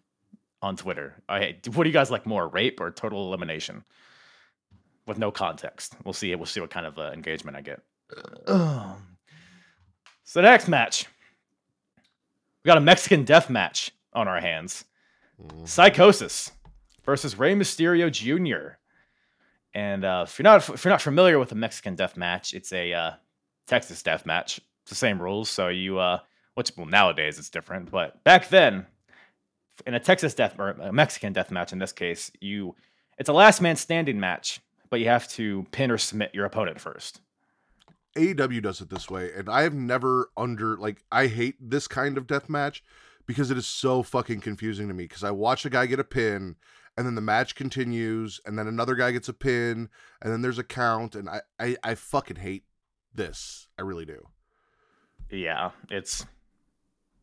on Twitter. I, what do you guys like more, rape or total elimination? With no context. We'll see. We'll see what kind of uh, engagement I get. So next match, we got a Mexican death match on our hands. Mhm. Psychosis versus Rey Mysterio Jr. And uh, if you're not if you're not familiar with a Mexican death match, it's a uh, Texas death match. It's the same rules. So you uh, which well nowadays it's different, but back then, in a Texas death or a Mexican death match in this case, you it's a last man standing match, but you have to pin or submit your opponent first. AEW does it this way, and I have never under like I hate this kind of death match because it is so fucking confusing to me. Because I watch a guy get a pin, and then the match continues, and then another guy gets a pin, and then there's a count, and I I, I fucking hate this. I really do. Yeah, it's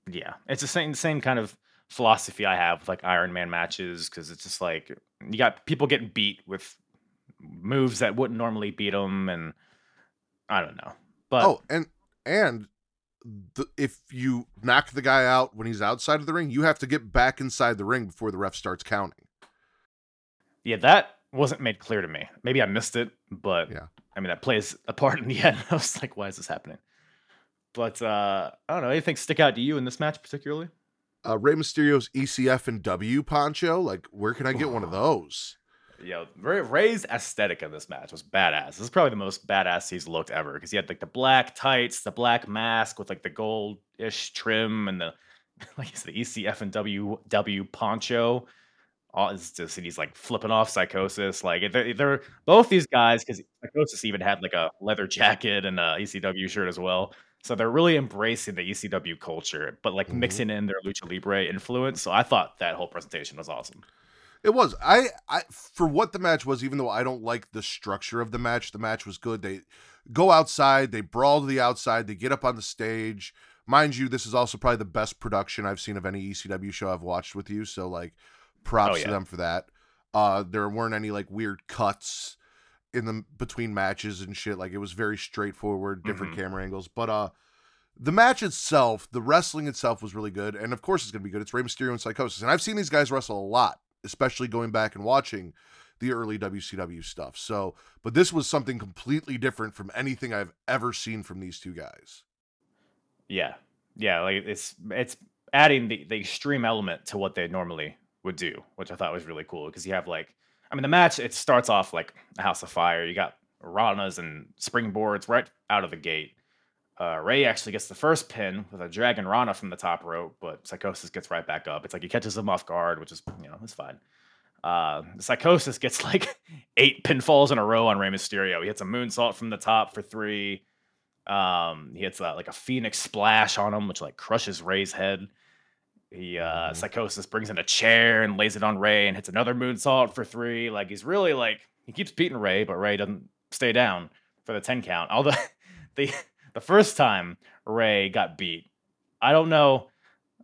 yeah, it's the same same kind of philosophy I have with like Iron Man matches because it's just like you got people getting beat with moves that wouldn't normally beat them, and I don't know. But oh, and and the, if you knock the guy out when he's outside of the ring, you have to get back inside the ring before the ref starts counting. yeah, that wasn't made clear to me. Maybe I missed it, but Yeah. I mean that plays a part in the end. I was like, why is this happening? But uh I don't know. Anything stick out to you in this match particularly? Uh, Rey Mysterio's ECF and W poncho, like where can I get one of those? Yo, Ray, Ray's aesthetic in this match was badass. This is probably the most badass he's looked ever because he had like the black tights, the black mask with like the gold-ish trim, and the like it's the ECF and W W poncho. All it's just and he's like flipping off psychosis. Like they're, they're both these guys because psychosis even had like a leather jacket and a ECW shirt as well. So they're really embracing the ECW culture, but like Mhm. mixing in their lucha libre influence. So I thought that whole presentation was awesome. It was. I, I for what the match was, even though I don't like the structure of the match, the match was good. They go outside, they brawl to the outside, they get up on the stage. Mind you, this is also probably the best production I've seen of any ECW show I've watched with you. So like props Oh, to them for that. Uh there weren't any like weird cuts in the between matches and shit. Like it was very straightforward, different Mhm. camera angles. But uh the match itself, the wrestling itself was really good. And of course it's gonna be good. It's Rey Mysterio and Psychosis. And I've seen these guys wrestle a lot especially going back and watching the early WCW stuff. So, but this was something completely different from anything I've ever seen from these two guys. Yeah, yeah, like it's it's adding the, the extreme element to what they normally would do, which I thought was really cool because you have like, I mean, the match it starts off like a house of fire. You got ranas and springboards right out of the gate. Uh, Ray actually gets the first pin with a dragon rana from the top rope, but Psychosis gets right back up. It's like he catches him off guard, which is you know it's fine. Uh, Psychosis gets like eight pinfalls in a row on Rey Mysterio. He hits a moonsault from the top for three. Um, he hits uh, like a phoenix splash on him, which like crushes Ray's head. He uh, Mhm. Psychosis brings in a chair and lays it on Ray and hits another moonsault for three. Like he's really like he keeps beating Ray, but Ray doesn't stay down for the ten count. Although the the first time Ray got beat, I don't know.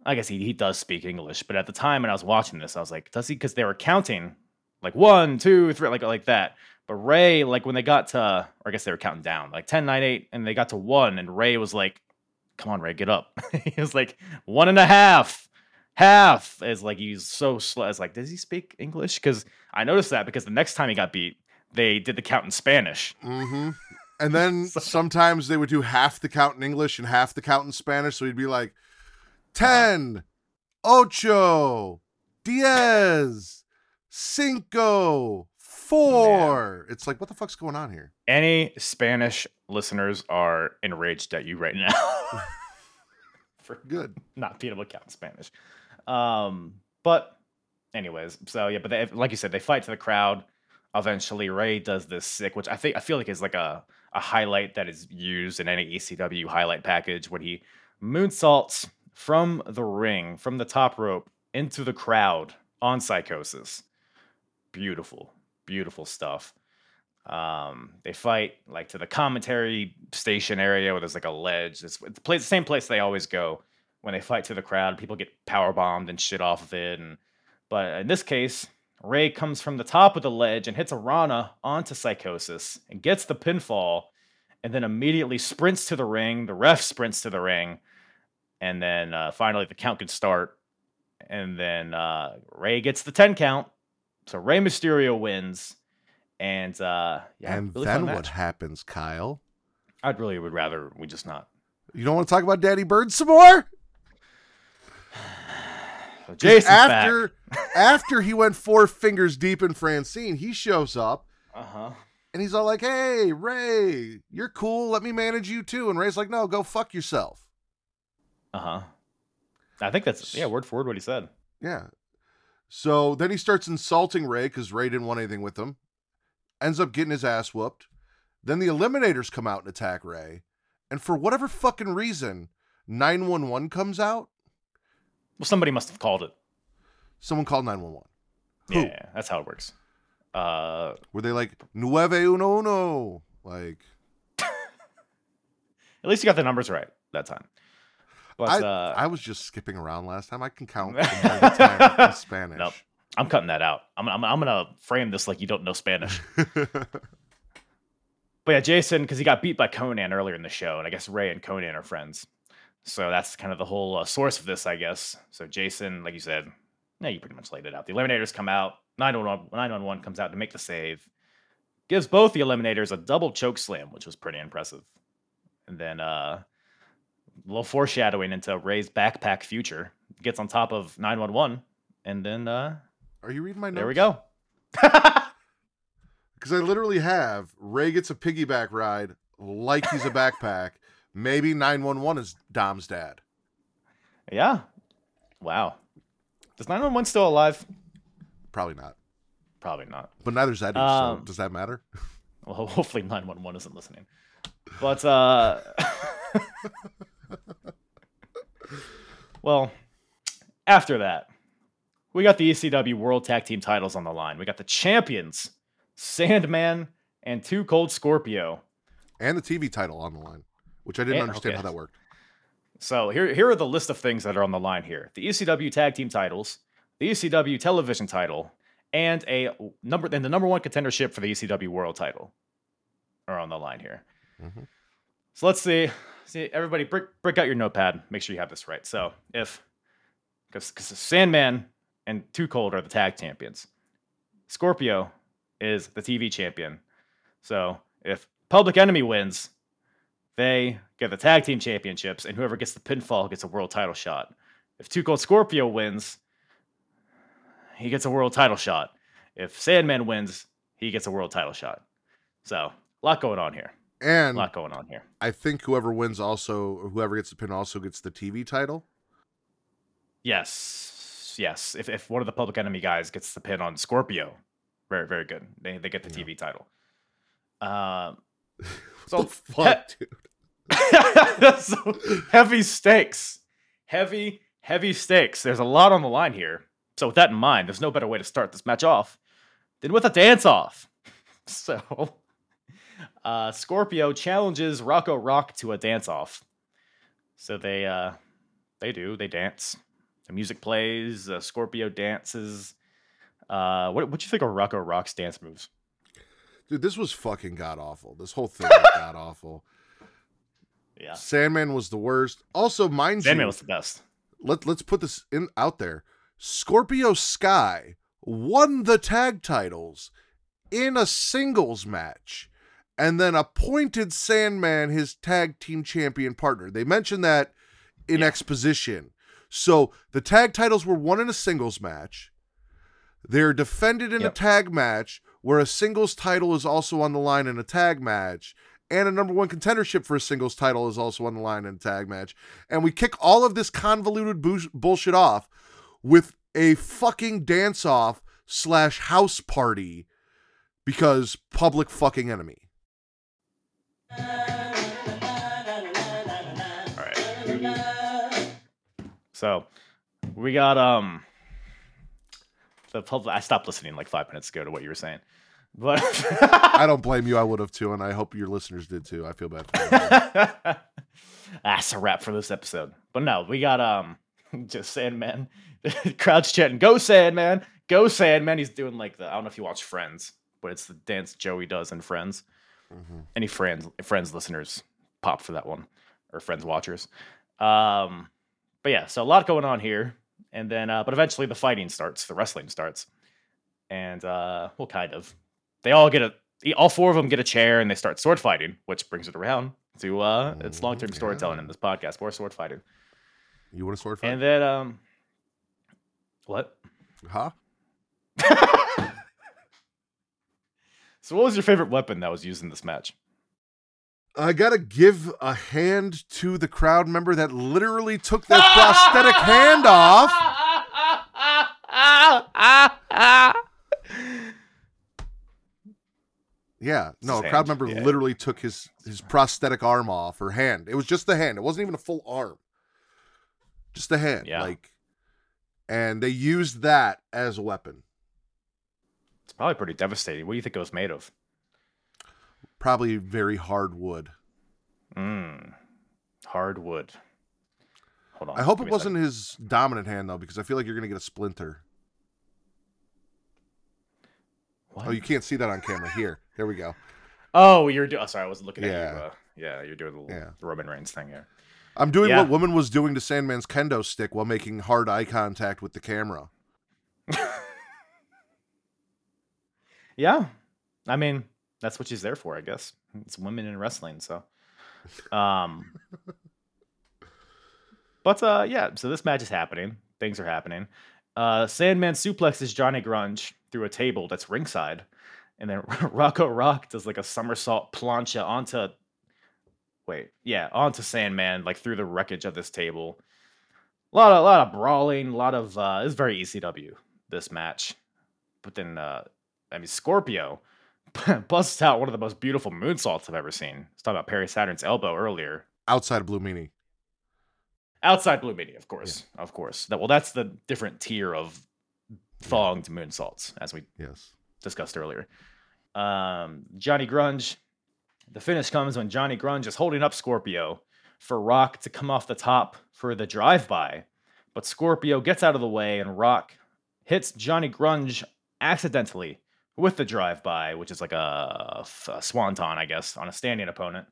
I guess he, he does speak English, but at the time when I was watching this, I was like, does he? Because they were counting like one, two, three, like like that. But Ray, like when they got to, or I guess they were counting down, like 10, 9, 8, and they got to one, and Ray was like, come on, Ray, get up. he was like, one and a half, half is like he's so slow. It's like, does he speak English? Because I noticed that because the next time he got beat, they did the count in Spanish. Mm-hmm. And then sometimes they would do half the count in English and half the count in Spanish. So he'd be like, 10, ocho, diez, cinco, four. It's like, what the fuck's going on here? Any Spanish listeners are enraged at you right now for Good. not being able to count in Spanish. Um, but anyways, so yeah, but they, like you said, they fight to the crowd. Eventually, Ray does this sick, which I think I feel like is like a a highlight that is used in any ECW highlight package when he moonsaults from the ring, from the top rope into the crowd on Psychosis. Beautiful, beautiful stuff. Um, they fight like to the commentary station area where there's like a ledge. It's, it's the place, the same place they always go when they fight to the crowd. People get power bombed and shit off of it. And but in this case, Ray comes from the top of the ledge and hits a Rana onto Psychosis and gets the pinfall, and then immediately sprints to the ring. The ref sprints to the ring, and then uh, finally the count can start. And then uh, Ray gets the ten count, so Ray Mysterio wins. And uh, yeah, and really then what happens, Kyle? I'd really would rather we just not. You don't want to talk about Daddy Bird some more? So 'Cause Jason's after he went four fingers deep in Francine, he shows up uh huh. and he's all like, "Hey, Ray, you're cool. Let me manage you too." And Ray's like, "No, go fuck yourself." Uh huh. I think that's yeah, word for word what he said. Yeah. So then he starts insulting Ray because Ray didn't want anything with him. Ends up getting his ass whooped. Then the Eliminators come out and attack Ray. And for whatever fucking reason, 911 comes out. Well, somebody must have called it. Someone called 911. Who? Yeah, that's how it works. Uh, Were they like, Nueve uno uno? Like, at least you got the numbers right that time. But I, uh, I was just skipping around last time. I can count in Spanish. Nope. I'm cutting that out. I'm, I'm, I'm gonna frame this like you don't know Spanish. But yeah, Jason, because he got beat by Konnan earlier in the show, and I guess Ray and Konnan are friends. So that's kind of the whole uh, source of this, I guess. So Jason, like you said, yeah, you pretty much laid it out. The Eliminators come out. 911, 911 comes out to make the save. Gives both the Eliminators a double choke slam, which was pretty impressive. And then uh, a little foreshadowing into Ray's backpack future. Gets on top of 911, and then uh, Are you reading my notes? there we go. Because I literally have Ray gets a piggyback ride like he's a backpack. Maybe 911 is Dom's dad. yeah. Wow. Is 911 still alive? Probably not. Probably not. But neither's Eddie. Um, so does that matter? Well, hopefully 911 isn't listening. But uh Well, after that, we got the ECW World Tag Team titles on the line. We got the champions, Sandman and Two Cold Scorpio. And the TV title on the line, which I didn't And- understand okay. how that worked. So here, here are the list of things that are on the line here: the ECW Tag Team titles, the ECW Television title, and a number and the number one contendership for the ECW World title are on the line here. Mhm. So let's see. See, everybody, break break out your notepad. Make sure you have this right. So if because because Sandman and Too Cold are the tag champions, Scorpio is the TV champion. So if Public Enemy wins, they get the tag team championships, and whoever gets the pinfall gets a world title shot. If Two Cold Scorpio wins, he gets a world title shot. If Sandman wins, he gets a world title shot. So, a lot going on here. And A lot going on here. I think whoever wins also, or whoever gets the pin also gets the TV title. Yes. Yes. If, if one of the Public Enemy guys gets the pin on Scorpio, very, very good. They, they get the Yeah. TV title. Um, So, fuck, dude? That's so heavy stakes. Heavy, heavy stakes. There's a lot on the line here. So with that in mind, there's no better way to start this match off than with a dance off. So uh Scorpio challenges Rocco Rock to a dance off. So they uh they do, they dance. The music plays, uh, Scorpio dances. Uh what what do you think of Rocco Rock's dance moves? Dude, this was fucking god awful. This whole thing was god awful. Yeah. Sandman was the worst. Also, mind Sandman you, was the best. let let's put this in out there. Scorpio Sky won the tag titles in a singles match and then appointed Sandman his tag team champion partner. They mentioned that in exposition. So the tag titles were won in a singles match. They're defended in a tag match where a singles title is also on the line in a tag match. And a number one contendership for a singles title is also on the line in a tag match. And we kick all of this convoluted bush- bullshit off with a fucking dance off slash house party because public fucking enemy. All right. So we got um the public. I stopped listening like five minutes ago to what you were saying, but I don't blame you. I would have too, and I hope your listeners did too. I feel bad. That's a wrap for this episode. But no, we got um just Sandman, crowd's chatting. "Go Sandman, go Sandman!" He's doing like the I don't know if you watch Friends, but it's the dance Joey does in Friends. Mm-hmm. Any Friends Friends listeners pop for that one, or Friends watchers. Um, but yeah, so a lot going on here, and then uh, but eventually the fighting starts, the wrestling starts, and uh, well, kind of. They all get a all four of them get a chair and they start sword fighting, which brings it around to uh it's long term storytelling in this podcast, more sword fighting. You want a sword fight? And then um what? huh? So what was your favorite weapon that was used in this match? I gotta give a hand to the crowd member that literally took their prosthetic hand off. Yeah, no, a crowd member yeah. literally took his his prosthetic arm off or hand. It was just the hand. It wasn't even a full arm. Just the hand. Yeah. Like and they used that as a weapon. It's probably pretty devastating. What do you think it was made of? Probably very hard wood. Mmm. Hardwood. Hold on. I hope it me a second. wasn't his dominant hand though, because I feel like you're gonna get a splinter. What? Oh, you can't see that on camera. Here, there we go. Oh, you're doing. Oh, sorry, I wasn't looking at Yeah. you. Uh, yeah, you're doing the, little- Yeah. Roman Reigns thing here. I'm doing Yeah. what woman was doing to Sandman's kendo stick while making hard eye contact with the camera. Yeah, I mean that's what she's there for, I guess. It's women in wrestling, so. Um. but uh, yeah. So this match is happening. Things are happening. Uh, Sandman suplexes Johnny Grunge through a table that's ringside, and then Rocco Rock does like a somersault plancha onto. Wait, yeah, onto Sandman like through the wreckage of this table. A lot of a lot of brawling, a lot of uh, it's very ECW this match, but then uh, I mean, Scorpio busts out one of the most beautiful moonsaults I've ever seen. I was talking about Perry Saturn's elbow earlier. Outside Blue Meanie. Outside Blue Meanie, of course. Of course. That well, that's the different tier of thonged moonsaults, as we Yes. discussed earlier. Um, Johnny Grunge. The finish comes when Johnny Grunge is holding up Scorpio for Rock to come off the top for the drive-by, but Scorpio gets out of the way and Rock hits Johnny Grunge accidentally with the drive-by, which is like a, a swanton, I guess, on a standing opponent.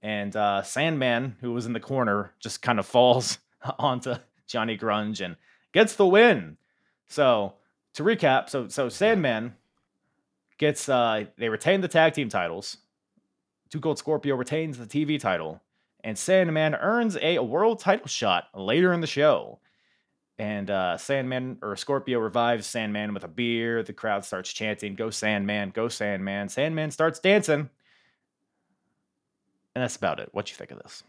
And uh, Sandman, who was in the corner, just kind of falls onto Johnny Grunge and gets the win. So to recap, so so Sandman gets uh they retain the tag team titles. Two Cold Scorpio retains the TV title, and Sandman earns a world title shot later in the show. And uh, Sandman or Scorpio revives Sandman with a beer. The crowd starts chanting, "Go Sandman! Go Sandman!" Sandman starts dancing, and that's about it. What you think of this?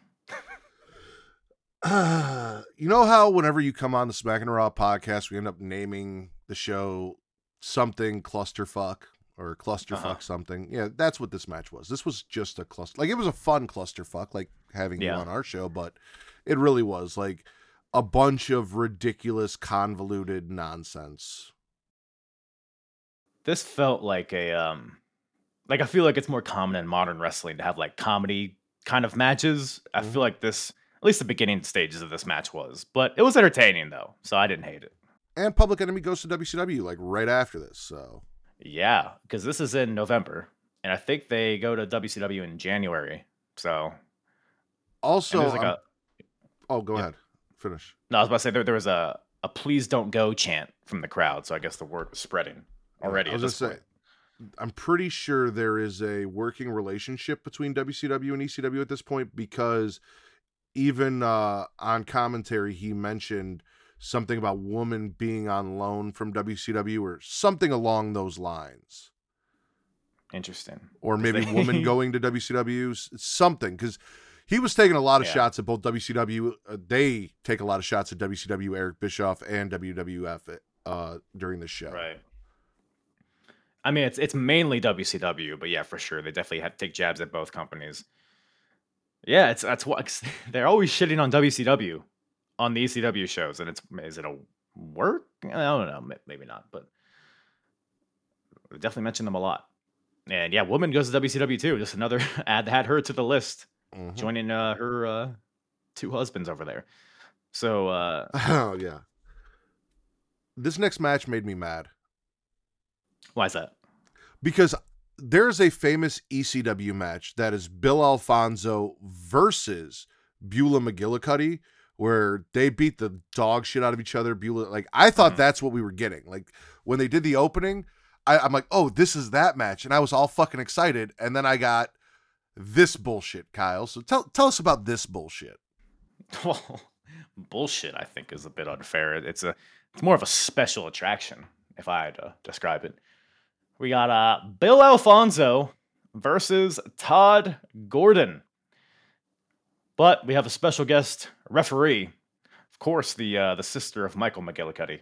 you know how whenever you come on the Smackin it Raw podcast, we end up naming the show something clusterfuck or clusterfuck Uh-huh. something. Yeah, that's what this match was. This was just a cluster. Like it was a fun clusterfuck, like having Yeah. you on our show, but it really was like a bunch of ridiculous, convoluted nonsense. this felt like a um like I feel like it's more common in modern wrestling to have like comedy kind of matches. I Mhm. feel like this at least the beginning stages of this match was, but it was entertaining though, so I didn't hate it. And Public Enemy goes to WCW like right after this. So Yeah, because this is in November, and I think they go to WCW in January. So also, like a oh, go yeah. ahead, Finish. No, I was about to say there, there was a, a please don't go chant from the crowd, so I guess the word was spreading already. I was going to say, I'm pretty sure there is a working relationship between WCW and ECW at this point because even uh, on commentary he mentioned something about woman being on loan from WCW or something along those lines, Interesting. Or maybe woman going to WCW, something because. He was taking a lot of Yeah. shots at both WCW. Uh, they take a lot of shots at WCW, Eric Bischoff, and WWF uh, during the show. Right. I mean, it's it's mainly WCW, but yeah, for sure, they definitely have to take jabs at both companies. Yeah, it's that's what they're always shitting on WCW on the ECW shows, and it's is it a work? I don't know, maybe not, but definitely mention them a lot. And yeah, woman goes to WCW too. Just another add add her to the list, Mhm. joining uh, her uh, two husbands over there. So uh, Oh yeah. This next match made me mad why is that? because there's a famous ECW match that is Bill Alfonso versus Beulah McGillicuddy where they beat the dog shit out of each other. Beulah, like I thought Mhm. that's what we were getting. Like when they did the opening, I, I'm like, oh, this is that match, and I was all fucking excited, and then I got this bullshit, Kyle. So tell tell us about this bullshit. Well, bullshit. I think is a bit unfair. It's a it's more of a special attraction, if I had to describe it. We got uh Bill Alfonso versus Todd Gordon, but we have a special guest referee, of course, the uh, the sister of Michael McGillicuddy,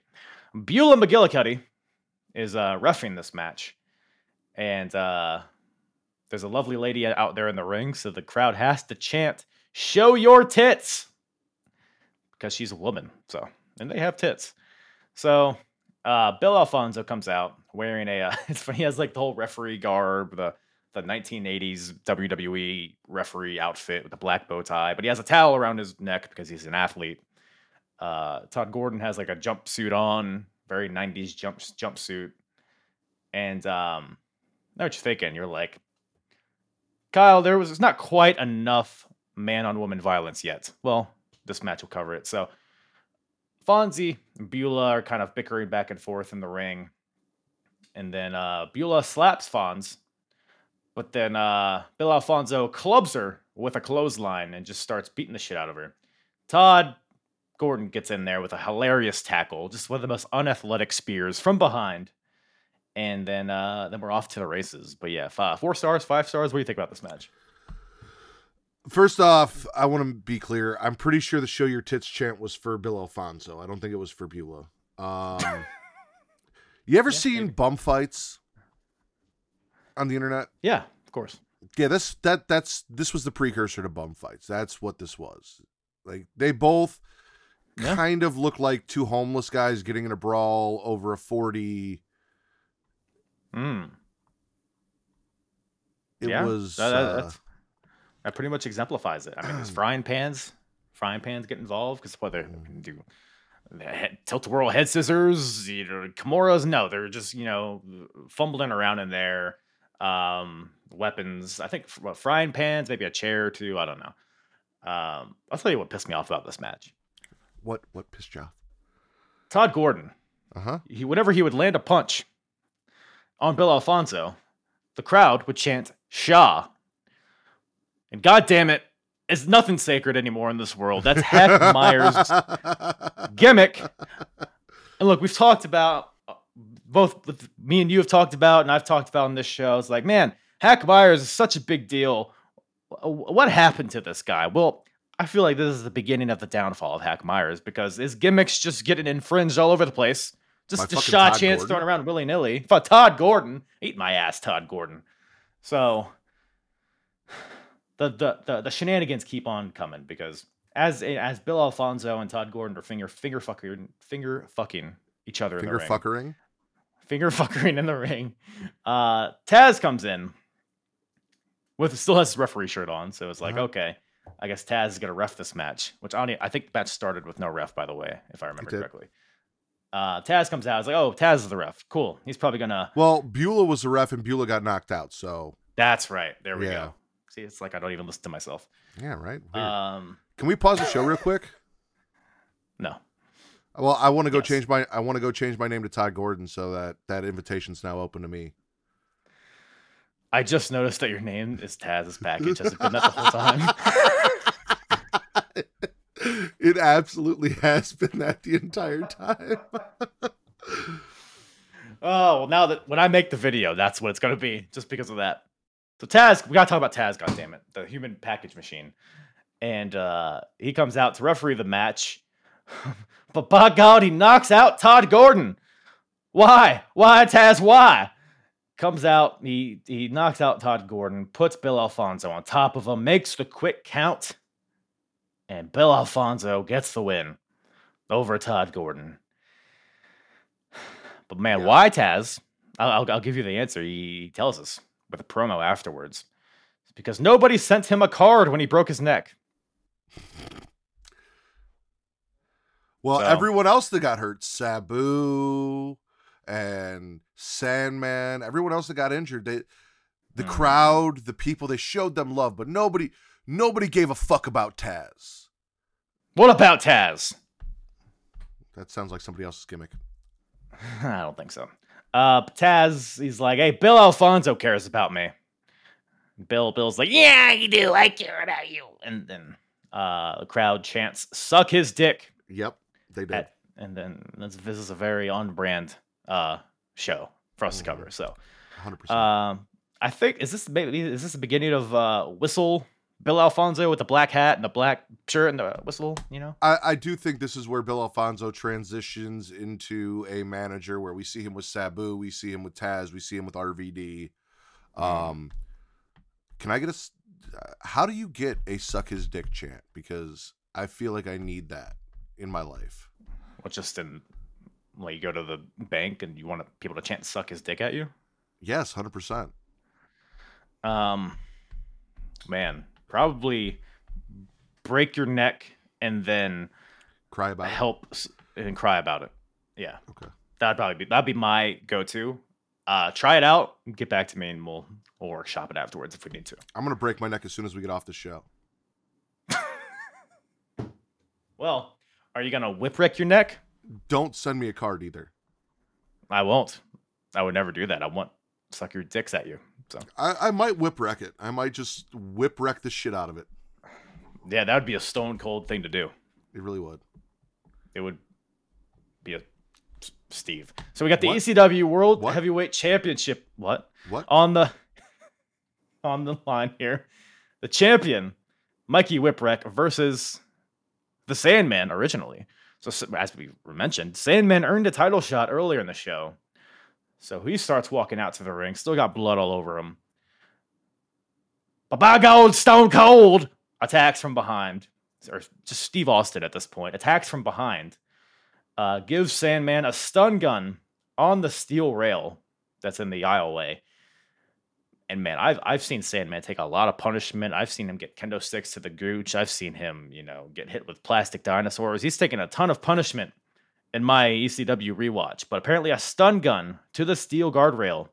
Beulah McGillicuddy, is uh, refing this match, and uh, there's a lovely lady out there in the ring, so the crowd has to chant "Show your tits." because she's a woman. So, and they have tits. So, uh, Bill Alfonso comes out wearing a. Uh, it's funny. He has like the whole referee garb, the the 1980s WWE referee outfit with the black bow tie, but he has a towel around his neck because he's an athlete. Uh, Todd Gordon has like a jumpsuit on, very 90s jump jumpsuit, and um, know what you're thinking. You're like, Kyle, there was not quite enough man on woman violence yet. Well, this match will cover it. So Fonzie and Beulah are kind of bickering back and forth in the ring. And then uh, Beulah slaps Fonz. But then uh, Bill Alfonso clubs her with a clothesline and just starts beating the shit out of her. Todd Gordon gets in there with a hilarious tackle, just one of the most unathletic spears from behind. And then uh, then we're off to the races. But yeah, five, four stars, five stars. What do you think about this match? First off, I want to be clear. I'm pretty sure the "Show Your Tits" chant was for Bill Alfonso. I don't think it was for Beulah. Um, you ever Yeah, seen maybe. bum fights on the internet? Yeah, of course. Yeah, this that that's this was the precursor to bum fights. That's what this was. Like they both Yeah. kind of look like two homeless guys getting in a brawl over a forty. Mm. It yeah, was. that, that- uh, that pretty much exemplifies it. I mean, there's frying pans, frying pans get involved because what they Mm. do tilt a whirl head scissors, you know, Kimuras. No, they're just you know fumbling around in there. Um, weapons. I think frying pans, maybe a chair or two. I don't know. Um, I'll tell you what pissed me off about this match. what what pissed you off? Todd Gordon. Uh huh. he whenever he would land a punch on Bill Alfonso, the crowd would chant Shah. And god damn it, it's nothing sacred anymore in this world. That's Hack Myers' gimmick. And look, we've talked about uh, both with me and you have talked about, and I've talked about on this show. It's like, man, Hack Myers is such a big deal. What happened to this guy? Well, I feel like this is the beginning of the downfall of Hack Myers because his gimmicks just getting infringed all over the place. Just, fucking shot Todd chance Gordon? thrown around willy nilly. Todd Gordon, eat my ass, Todd Gordon. So the, the the the shenanigans keep on coming because as as Bill Alfonso and Todd Gordon are finger finger fucking finger fucking each other in Finger the ring fuckering. finger fuckering in the ring. Uh, Taz comes in with still has his referee shirt on, so it's like Uh-huh. okay, I guess Taz is gonna ref this match. Which I don't. I think the match started with no ref, by the way, if I remember correctly. Uh, Taz comes out. It's like, oh, Taz is the ref. Cool. He's probably gonna. Well, Beulah was the ref, and Beulah got knocked out. So That's right. There we Yeah. go. See, it's like I don't even listen to myself. yeah, right. Weird. Um, Can we pause the show real quick? No. Well, I want to go Yes. change my I want to go change my name to Todd Gordon so that that invitation's now open to me. I just noticed that your name is Taz's package. Has it been that the whole time? it absolutely has been that the entire time. Oh, well, now that when I make the video, that's what it's going to be, just because of that. So Taz, we got to talk about Taz, goddammit, the human package machine. And uh, he comes out to referee the match. but by God, he knocks out Todd Gordon. Why? Why, Taz? Why? Comes out, he, he knocks out Todd Gordon, puts Bill Alfonso on top of him, makes the quick count, and Bill Alfonso gets the win over Todd Gordon. But man, Yeah. why Taz? I'll, I'll, I'll give you the answer. He tells us with a promo afterwards. It's because nobody sent him a card when he broke his neck. Well, So- everyone else that got hurt, Sabu and Sandman, everyone else that got injured, they the Mhm. crowd, the people, they showed them love, but nobody nobody gave a fuck about Taz. What about Taz? That sounds like somebody else's gimmick. I don't think so. Uh, Taz, he's like, hey, Bill Alfonso cares about me. Bill, Bill's like, yeah, you do. I care about you. And then uh, the crowd chants, suck his dick. Yep, they did. At, and then this, this is a very on brand uh, show for us to cover. So 100%. Um, I think is this maybe is this the beginning of uh, whistle Bill Alfonso with the black hat and the black shirt and the whistle? You know, I, I do think this is where Bill Alfonso transitions into a manager where we see him with Sabu, we see him with Taz, we see him with RVD. Um, can I get a? How do you get a suck his dick chant? Because I feel like I need that in my life. or just in like you go to the bank and you want people to chant "suck his dick" at you. Yes, hundred percent. Um, man, probably break your neck and then Cry about it. help s- and cry about it. Yeah, Okay. that'd probably be that'd be my go-to. Uh, try it out, get back to me, and we'll we'll workshop it afterwards if we need to. I'm gonna break my neck as soon as we get off the show. Well, are you gonna whip wreck your neck? Don't send me a card either. I won't. I would never do that. I won't suck your dicks at you. So I, I might whip wreck it. I might just whip wreck the shit out of it. yeah, that would be a stone cold thing to do. It really would. It would be a Steve. So we got the What? ECW World What? Heavyweight Championship. What What? on the on the line here? The champion, Mikey Whipwreck versus the Sandman originally. So as we mentioned, Sandman earned a title shot earlier in the show. So he starts walking out to the ring, still got blood all over him. But by God, Stone Cold attacks from behind, or just Steve Austin at this point attacks from behind. Uh, gives Sandman a stun gun on the steel rail that's in the aisleway. And man, I've I've seen Sandman take a lot of punishment. I've seen him get kendo sticks to the gooch. I've seen him, you know, get hit with plastic dinosaurs. He's taken a ton of punishment in my ECW rewatch. But apparently, a stun gun to the steel guardrail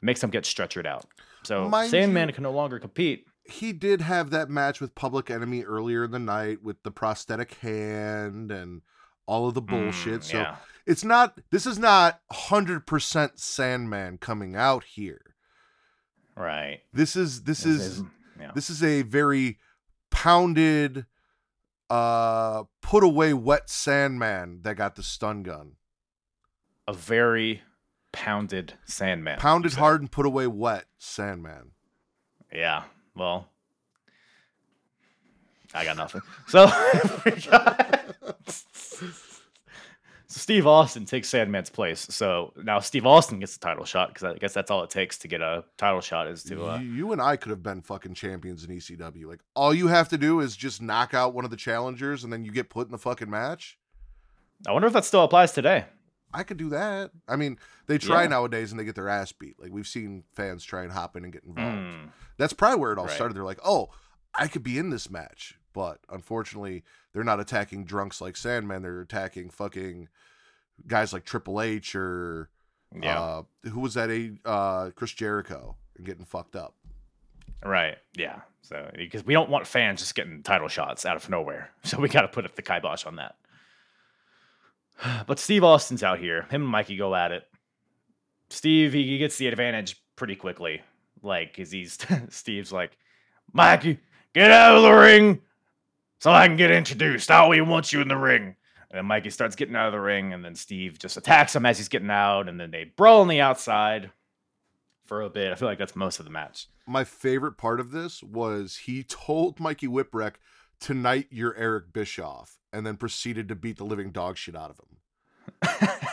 makes him get stretchered out. So Mind Sandman you- can no longer compete. he did have that match with Public Enemy earlier in the night with the prosthetic hand and all of the bullshit. Mm, so yeah. it's not this is not 100% Sandman coming out here. right. This is this is yeah. this is a very pounded uh put away wet Sandman that got the stun gun. a very pounded Sandman. Pounded hard and put away wet Sandman. Yeah. Well, I got nothing. So, we got- so Steve Austin takes Sandman's place. So now Steve Austin gets the title shot because I guess that's all it takes to get a title shot is to. Uh, you, you and I could have been fucking champions in ECW. Like all you have to do is just knock out one of the challengers and then you get put in the fucking match. I wonder if that still applies today. I could do that. I mean, they try Yeah. nowadays and they get their ass beat. Like we've seen fans try and hop in and get involved. Mm, That's probably where it all Right. started. They're like, "Oh, I could be in this match," but unfortunately, they're not attacking drunks like Sandman. They're attacking fucking guys like Triple H or yeah. uh, who was that? A uh, Chris Jericho and getting fucked up. right. Yeah. So because we don't want fans just getting title shots out of nowhere, so we got to put up the kibosh on that. But Steve Austin's out here. Him and Mikey go at it. Steve he, gets the advantage pretty quickly. Like, cause he's Steve's like, Mikey, get out of the ring so I can get introduced. I always want you in the ring. And then Mikey starts getting out of the ring, and then Steve just attacks him as he's getting out, and then they brawl on the outside for a bit. I feel like that's most of the match. My favorite part of this was he told Mikey Whipwreck, "Tonight you're Eric Bischoff," and then proceeded to beat the living dog shit out of him.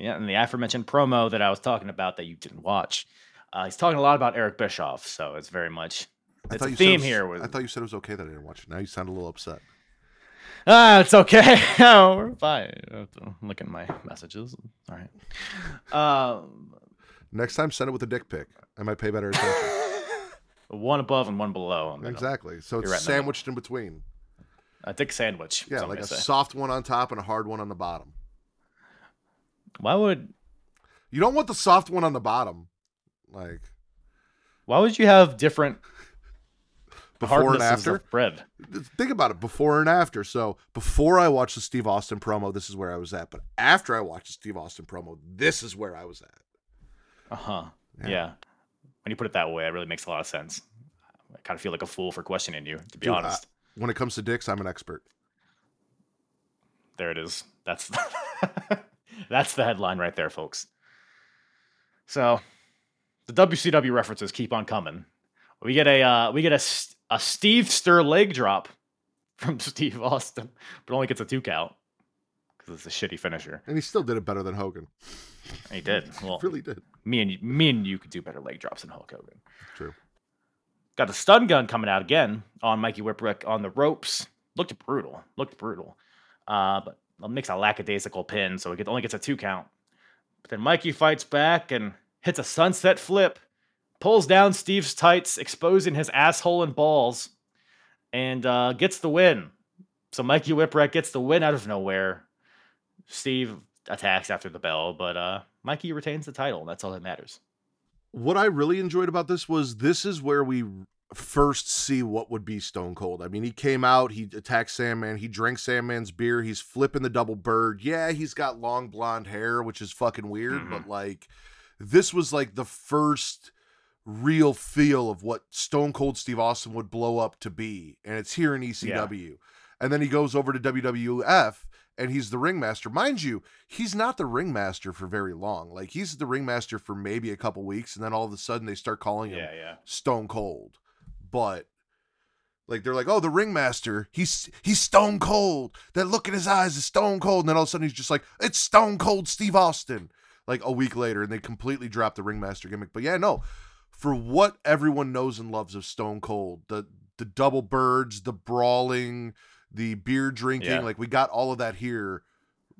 Yeah, and the aforementioned promo that I was talking about that you didn't watch, uh, he's talking a lot about Eric Bischoff, so it's very much I it's thought a you said it theme was- here. With, I thought you said it was okay that I didn't watch it. Now you sound a little upset. ah, it's okay. oh, we're fine. Look at my messages. All right. Um, Next time, send it with a dick pic. I might pay better attention. one above and one below. exactly. So it's right in the middle. sandwiched in between. A dick sandwich. Yeah, like a say. soft one on top and a hard one on the bottom. Why would You don't want the soft one on the bottom. Like why would you have different before and after. bread? Think about it, before and after. So before I watched the Steve Austin promo, this is where I was at. But after I watched the Steve Austin promo, this is where I was at. Uh huh. Yeah. Yeah. When you put it that way, it really makes a lot of sense. I kind of feel like a fool for questioning you, to be Dude, I- honest. When it comes to dicks, I'm an expert. There it is. That's that's the headline right there, folks. So the WCW references keep on coming. We get a uh, we get a a Steve Stir leg drop from Steve Austin, but only gets a two count because it's a shitty finisher. And he still did it better than Hogan. He did. Well, Really did. me and you, me and you could do better leg drops than Hulk Hogan. True. Got the stun gun coming out again on Mikey Whipwreck on the ropes. Looked brutal. Looked brutal. Uh, but makes a lackadaisical pin, so it only gets a two count. But then Mikey fights back and hits a sunset flip, pulls down Steve's tights, exposing his asshole and balls, and uh, gets the win. So Mikey Whipwreck gets the win out of nowhere. Steve attacks after the bell, but uh, Mikey retains the title, and that's all that matters. What I really enjoyed about this was this is where we first see what would be Stone Cold. I mean, he came out, he attacked Sandman, he drank Sandman's beer, he's flipping the double bird. Yeah, he's got long blonde hair, which is fucking weird, Mhm. but like this was like the first real feel of what Stone Cold Steve Austin would blow up to be, and it's here in ECW. And then he goes over to WWF and he's the ringmaster. Mind you, he's not the ringmaster for very long. Like he's the ringmaster for maybe a couple weeks, and then all of a sudden they start calling him yeah. Stone Cold. But like they're like, oh, the ringmaster, he's he's Stone Cold. That look in his eyes is Stone Cold, and then all of a sudden he's just like, it's Stone Cold Steve Austin. Like a week later, and they completely drop the ringmaster gimmick. But yeah, no, for what everyone knows and loves of Stone Cold, the the double birds, the brawling, the beer drinking, Yeah. like we got all of that here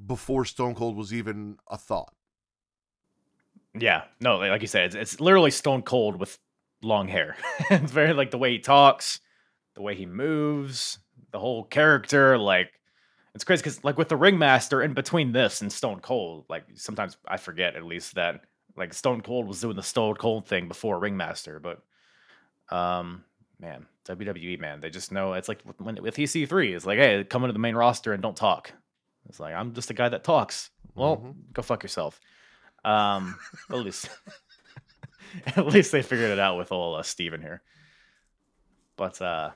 before Stone Cold was even a thought. Yeah, no, like you said, it's, it's literally stone cold with long hair. it's very like the way he talks, the way he moves, the whole character. Like it's crazy because like with the ringmaster in between this and Stone Cold, like sometimes I forget at least that like Stone Cold was doing the Stone Cold thing before Ringmaster, but um, man, WWE man, they just know it's like with- when with EC3, it's like hey, come into the main roster and don't talk. It's like I'm just a guy that talks. Well, Mhm. go fuck yourself. Um, at least, at least they figured it out with old uh, Steven here. But uh,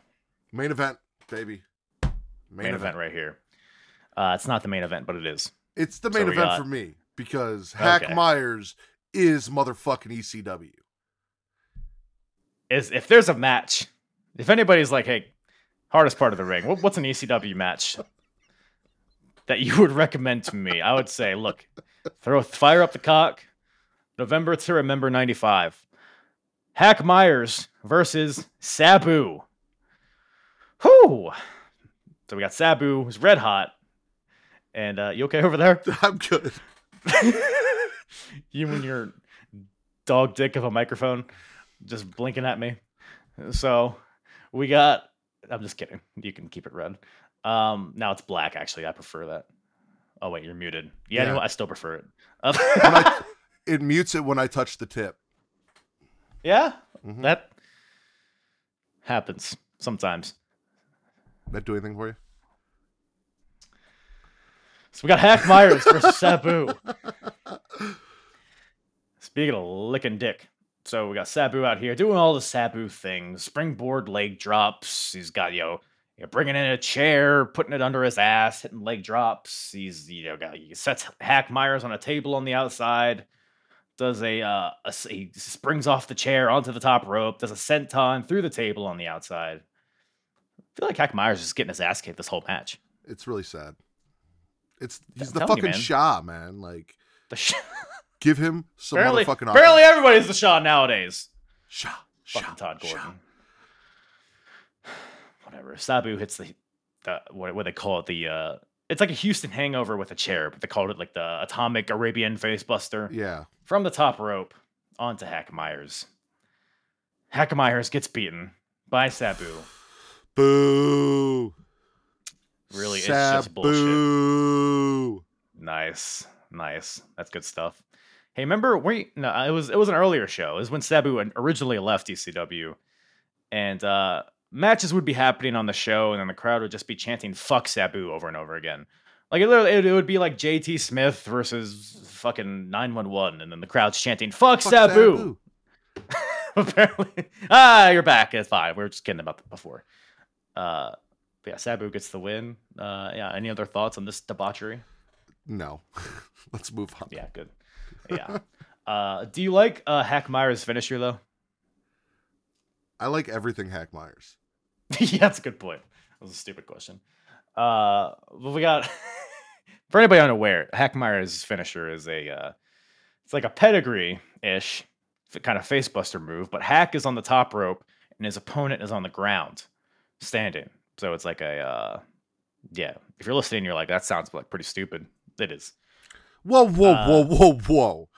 Main event, baby. main, event. right here. Uh, it's not the main event, but it is. It's the main we event got- for me because Hack Okay. Myers is motherfucking ECW. Is if there's a match, if anybody's like, hey, hardest part of the ring, what's an ECW match that you would recommend to me? I would say, look, throw fire up the cock. November to remember '95. Hack Myers versus Sabu. Whew. So we got Sabu, who's red hot. And uh, you okay over there? I'm good. you and your dog dick of a microphone just blinking at me. So we got I'm just kidding. You can keep it red. Um now it's black actually. I prefer that. Oh wait, you're muted. Yeah, Yeah. I still prefer it. Uh, I- it mutes it when I touch the tip. yeah, Mhm. that happens sometimes. That do anything for you? So we got Hack Myers versus Sabu. Speaking of licking dick, so we got Sabu out here doing all the Sabu things, springboard leg drops. He's got you know, you know, bringing in a chair, putting it under his ass, hitting leg drops. He's you know got he sets Hack Myers on a table on the outside. Does a, uh, a he springs off the chair onto the top rope. Does a senton through the table on the outside. I feel like Hack Myers is getting his ass kicked this whole match. It's really sad. It's he's I'm the telling you, fucking man. Shah, man. Like, The sh- give him some apparently, motherfucking offense. everybody's the Shaw nowadays. Shah, Fucking Shah, Todd. Gordon. Whatever. Sabu hits the, the what, what they call it the uh it's like a Houston hangover with a chair, but they called it like the atomic Arabian facebuster Yeah. from the top rope onto Hack Myers. Hack Myers gets beaten by Sabu. Boo. Really, it's just bullshit. Sabu. Nice, nice. That's good stuff. Hey, remember we no, it was it was an earlier show. It was when Sabu originally left ECW, and uh, matches would be happening on the show, and then the crowd would just be chanting "fuck Sabu" over and over again. Like it, literally, it, it would be like JT Smith versus fucking nine one one, and then the crowd's chanting "fuck, Fuck Sabu." Apparently, ah, you're back. It's fine. We were just kidding about that before. Uh, yeah, Sabu gets the win. Uh, yeah. Any other thoughts on this debauchery? No. Let's move on. Yeah, good. Yeah. uh, do you like uh, Hack Myers' finisher though? I like everything Hack Myers. yeah, that's a good point. That was a stupid question. Uh, but we got for anybody unaware, Hack Myers' finisher is a uh, it's like a pedigree ish kind of facebuster move, but Hack is on the top rope and his opponent is on the ground, standing. So it's like a uh, yeah. If you're listening, you're like that sounds like pretty stupid. It is. Whoa, whoa, Uh, whoa, whoa, whoa.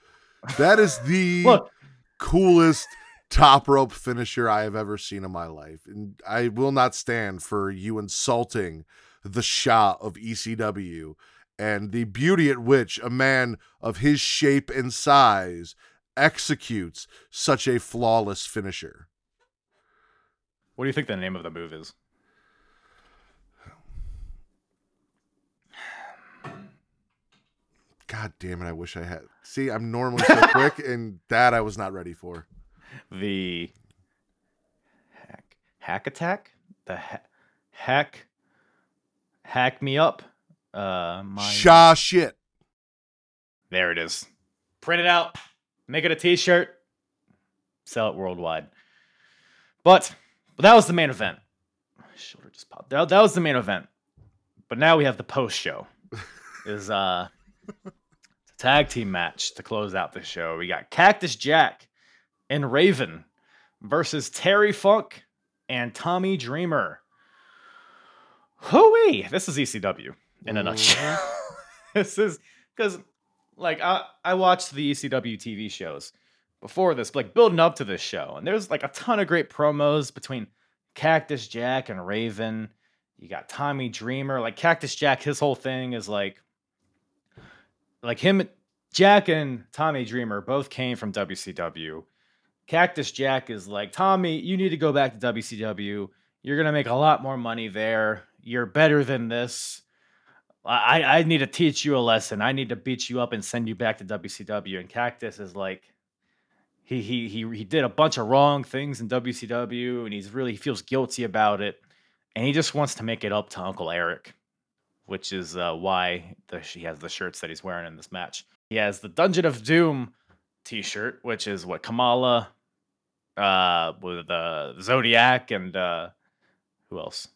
That is the Look, coolest top rope finisher I have ever seen in my life. And I will not stand for you insulting the Shah of ECW and the beauty at which a man of his shape and size executes such a flawless finisher. what do you think the name of the move is? God damn it, I wish I had. See, I'm normally so quick, and that I was not ready for. the hack hack attack? The ha- hack hack me up uh my Shah shit. there it is. Print it out. Make it a t-shirt. Sell it worldwide. But but that was the main event. My shoulder just popped. That, that was the main event. But now we have the post show. Is uh tag team match to close out the show we got cactus jack and Raven versus Terry Funk and Tommy Dreamer. Hooey! This is ECW in a nutshell. Mm-hmm. this is because, like, I I watched the ECW TV shows before this, like building up to this show, and there's like a ton of great promos between Cactus Jack and Raven. You got Tommy Dreamer, like Cactus Jack. His whole thing is like, like him, Jack and Tommy Dreamer both came from WCW. Cactus Jack is like, Tommy, you need to go back to WCW. You're gonna make a lot more money there. You're better than this. I, I need to teach you a lesson. I need to beat you up and send you back to WCW. And Cactus is like, he he he he did a bunch of wrong things in WCW, and he's really he feels guilty about it, and he just wants to make it up to Uncle Eric, which is uh, why the, he has the shirts that he's wearing in this match. He has the Dungeon of Doom T-shirt, which is what Kamala, uh, with the Zodiac, and uh, who else?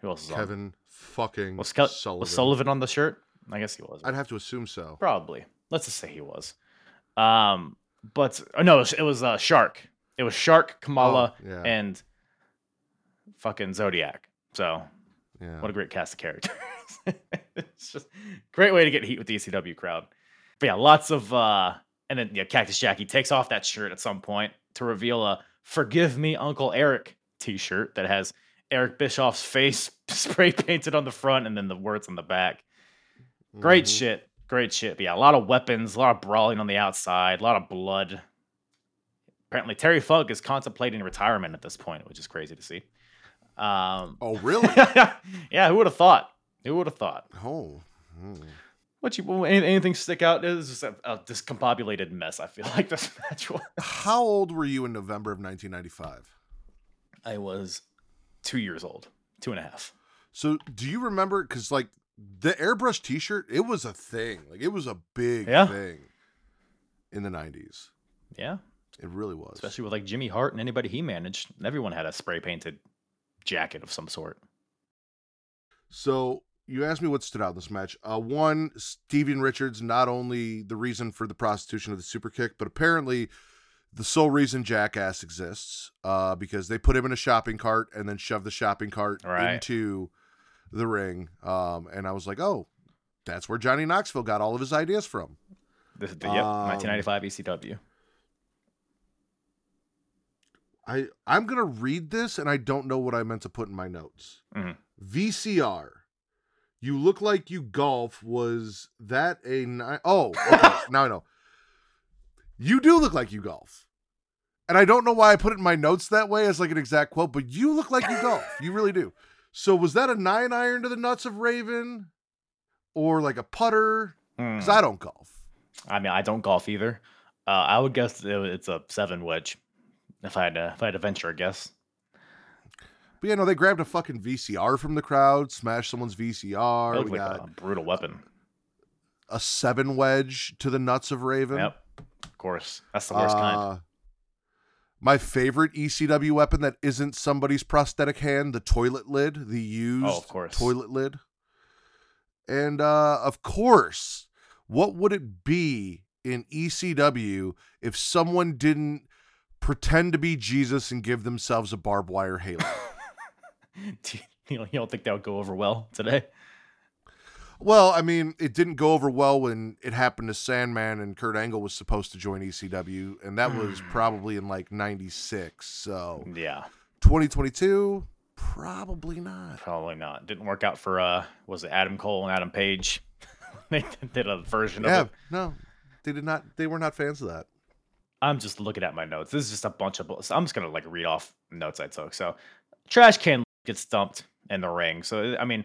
Who else is on? Kevin fucking Was, Kel- Sullivan. was Sullivan on the shirt? I guess he was. I'd have to assume so. Probably. Let's just say he was. Um, but oh, no, it was uh, Shark. It was Shark, Kamala, Oh, yeah. and fucking Zodiac. So Yeah. what a great cast of characters. it's just great way to get heat with the ECW crowd. But yeah, lots of uh and then yeah, Cactus Jackie takes off that shirt at some point to reveal a Forgive Me Uncle Eric t-shirt that has Eric Bischoff's face spray painted on the front and then the words on the back. Great Mhm. shit. Great shit. But yeah, a lot of weapons, a lot of brawling on the outside, a lot of blood. Apparently, Terry Funk is contemplating retirement at this point, which is crazy to see. Um, Oh, really? yeah, who would have thought? Who would have thought? oh, Mm. What you anything stick out? It was just a, a discombobulated mess. I feel like this match was. How old were you in November of 1995? I was two years old, two and a half. So do you remember? Because like the airbrush T-shirt, it was a thing. Like it was a big Yeah. thing in the 90s. Yeah, It really was. especially with like Jimmy Hart and anybody he managed. Everyone had a spray painted jacket of some sort. So you asked me what stood out in this match. Uh, one, Steven Richards, not only the reason for the prostitution of the super kick, but apparently the sole reason Jackass exists, uh, because they put him in a shopping cart and then shoved the shopping cart Right. into the ring. Um, and I was like, oh, that's where Johnny Knoxville got all of his ideas from. The, the, yep, Um, 1995 ECW. I I'm gonna read this and I don't know what I meant to put in my notes. Mhm. VCR. You look like you golf. Was that a ni- oh okay, now I know. You do look like you golf, and I don't know why I put it in my notes that way as like an exact quote, but you look like you golf. You really do. So was that a nine iron to the nuts of Raven, or like a putter? Because Hmm. I don't golf. I mean, I don't golf either. Uh, I would guess it's a seven wedge. If I had to, if I had to venture a guess. But yeah, no, they grabbed a fucking VCR from the crowd, smashed someone's VCR. We like got a brutal weapon. a seven wedge to the nuts of Raven. Yep. Of course. That's the worst kind. Uh, My favorite ECW weapon that isn't somebody's prosthetic hand, the toilet lid, the used Oh, of course. toilet lid. And uh, of course, what would it be in ECW if someone didn't pretend to be Jesus and give themselves a barbed wire halo? Do you, don't think that would go over well today? well, I mean, it didn't go over well when it happened to Sandman and Kurt Angle was supposed to join ECW, and that was probably in like 96. So. Yeah, 2022 probably not probably not. Didn't work out for uh, was it Adam Cole and Adam Page? they did a version yeah of it. no they did not they were not fans of that I'm just looking at my notes. This is just a bunch of. bull- So I'm just gonna like read off notes I took. So, trash can gets dumped in the ring. So I mean,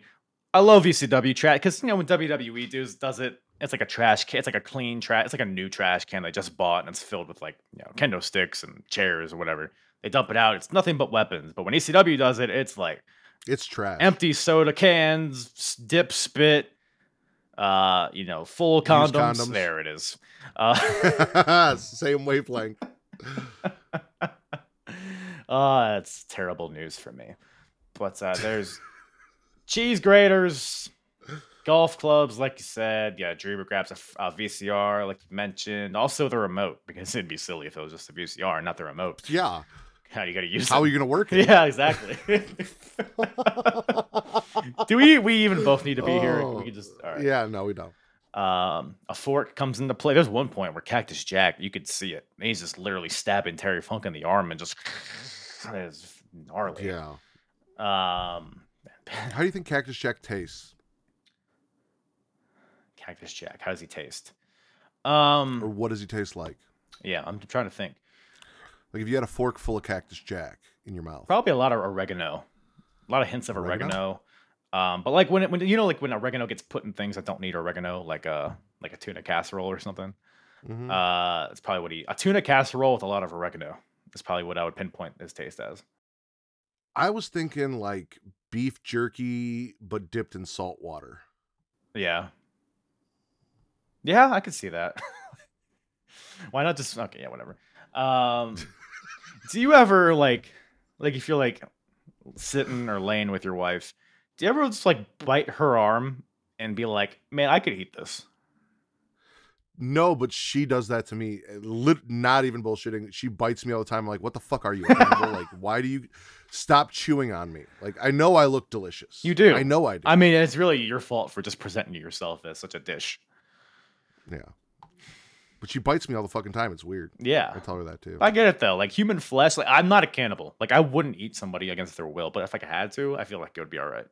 I love ECW trash because you know when WWE does does it, it's like a trash can. It's like a clean trash. It's like a new trash can they just bought and it's filled with like you know kendo sticks and chairs or whatever. They dump it out. It's nothing but weapons. But when ECW does it, it's like it's trash empty soda cans, dip spit, uh, you know, full condoms. condoms. There it is. Uh, same wavelength Oh, that's terrible news for me. But uh, there's cheese graters, golf clubs, like you said. Yeah, Dreamer grabs a VCR, like you mentioned. Also the remote, because it'd be silly if it was just a VCR, not the remote. yeah How you got to use it? how are you gonna work it Yeah, exactly. Do we? We even both need to be here. Oh, We could just. All right. yeah no we don't Um, a fork comes into play. There's one point where Cactus Jack, you could see it. He's just literally stabbing Terry Funk in the arm and just it's gnarly. yeah Um, how do you think cactus jack tastes Cactus Jack, how does he taste? or Um, what does he taste like yeah, I'm trying to think. Like if you had a fork full of cactus jack in your mouth Probably a lot of oregano, a lot of hints of Oregano? oregano. Um, but like when it, when you know like when oregano gets put in things that don't need oregano, like a like a tuna casserole or something. Mhm. Uh, it's probably what he a tuna casserole with a lot of oregano. Is probably what I would pinpoint his taste as. i was thinking like beef jerky but dipped in salt water Yeah. Yeah, I could see that. Why not just okay, yeah, whatever. Um do you ever like like if you're like sitting or laying with your wife, do you ever just like bite her arm and be like, "Man, I could eat this." No, but she does that to me. Eh, lit- not even bullshitting. She bites me all the time. I'm like, what the fuck are you? like, why do you stop chewing on me? Like, I know I look delicious. You do. I know I do. I mean, it's really your fault for just presenting yourself as such a dish. yeah. But she bites me all the fucking time. It's weird. Yeah. I tell her that too. I get it though. Like human flesh, like I'm not a cannibal. Like I wouldn't eat somebody against their will, but if like, I had to, I feel like it would be all right.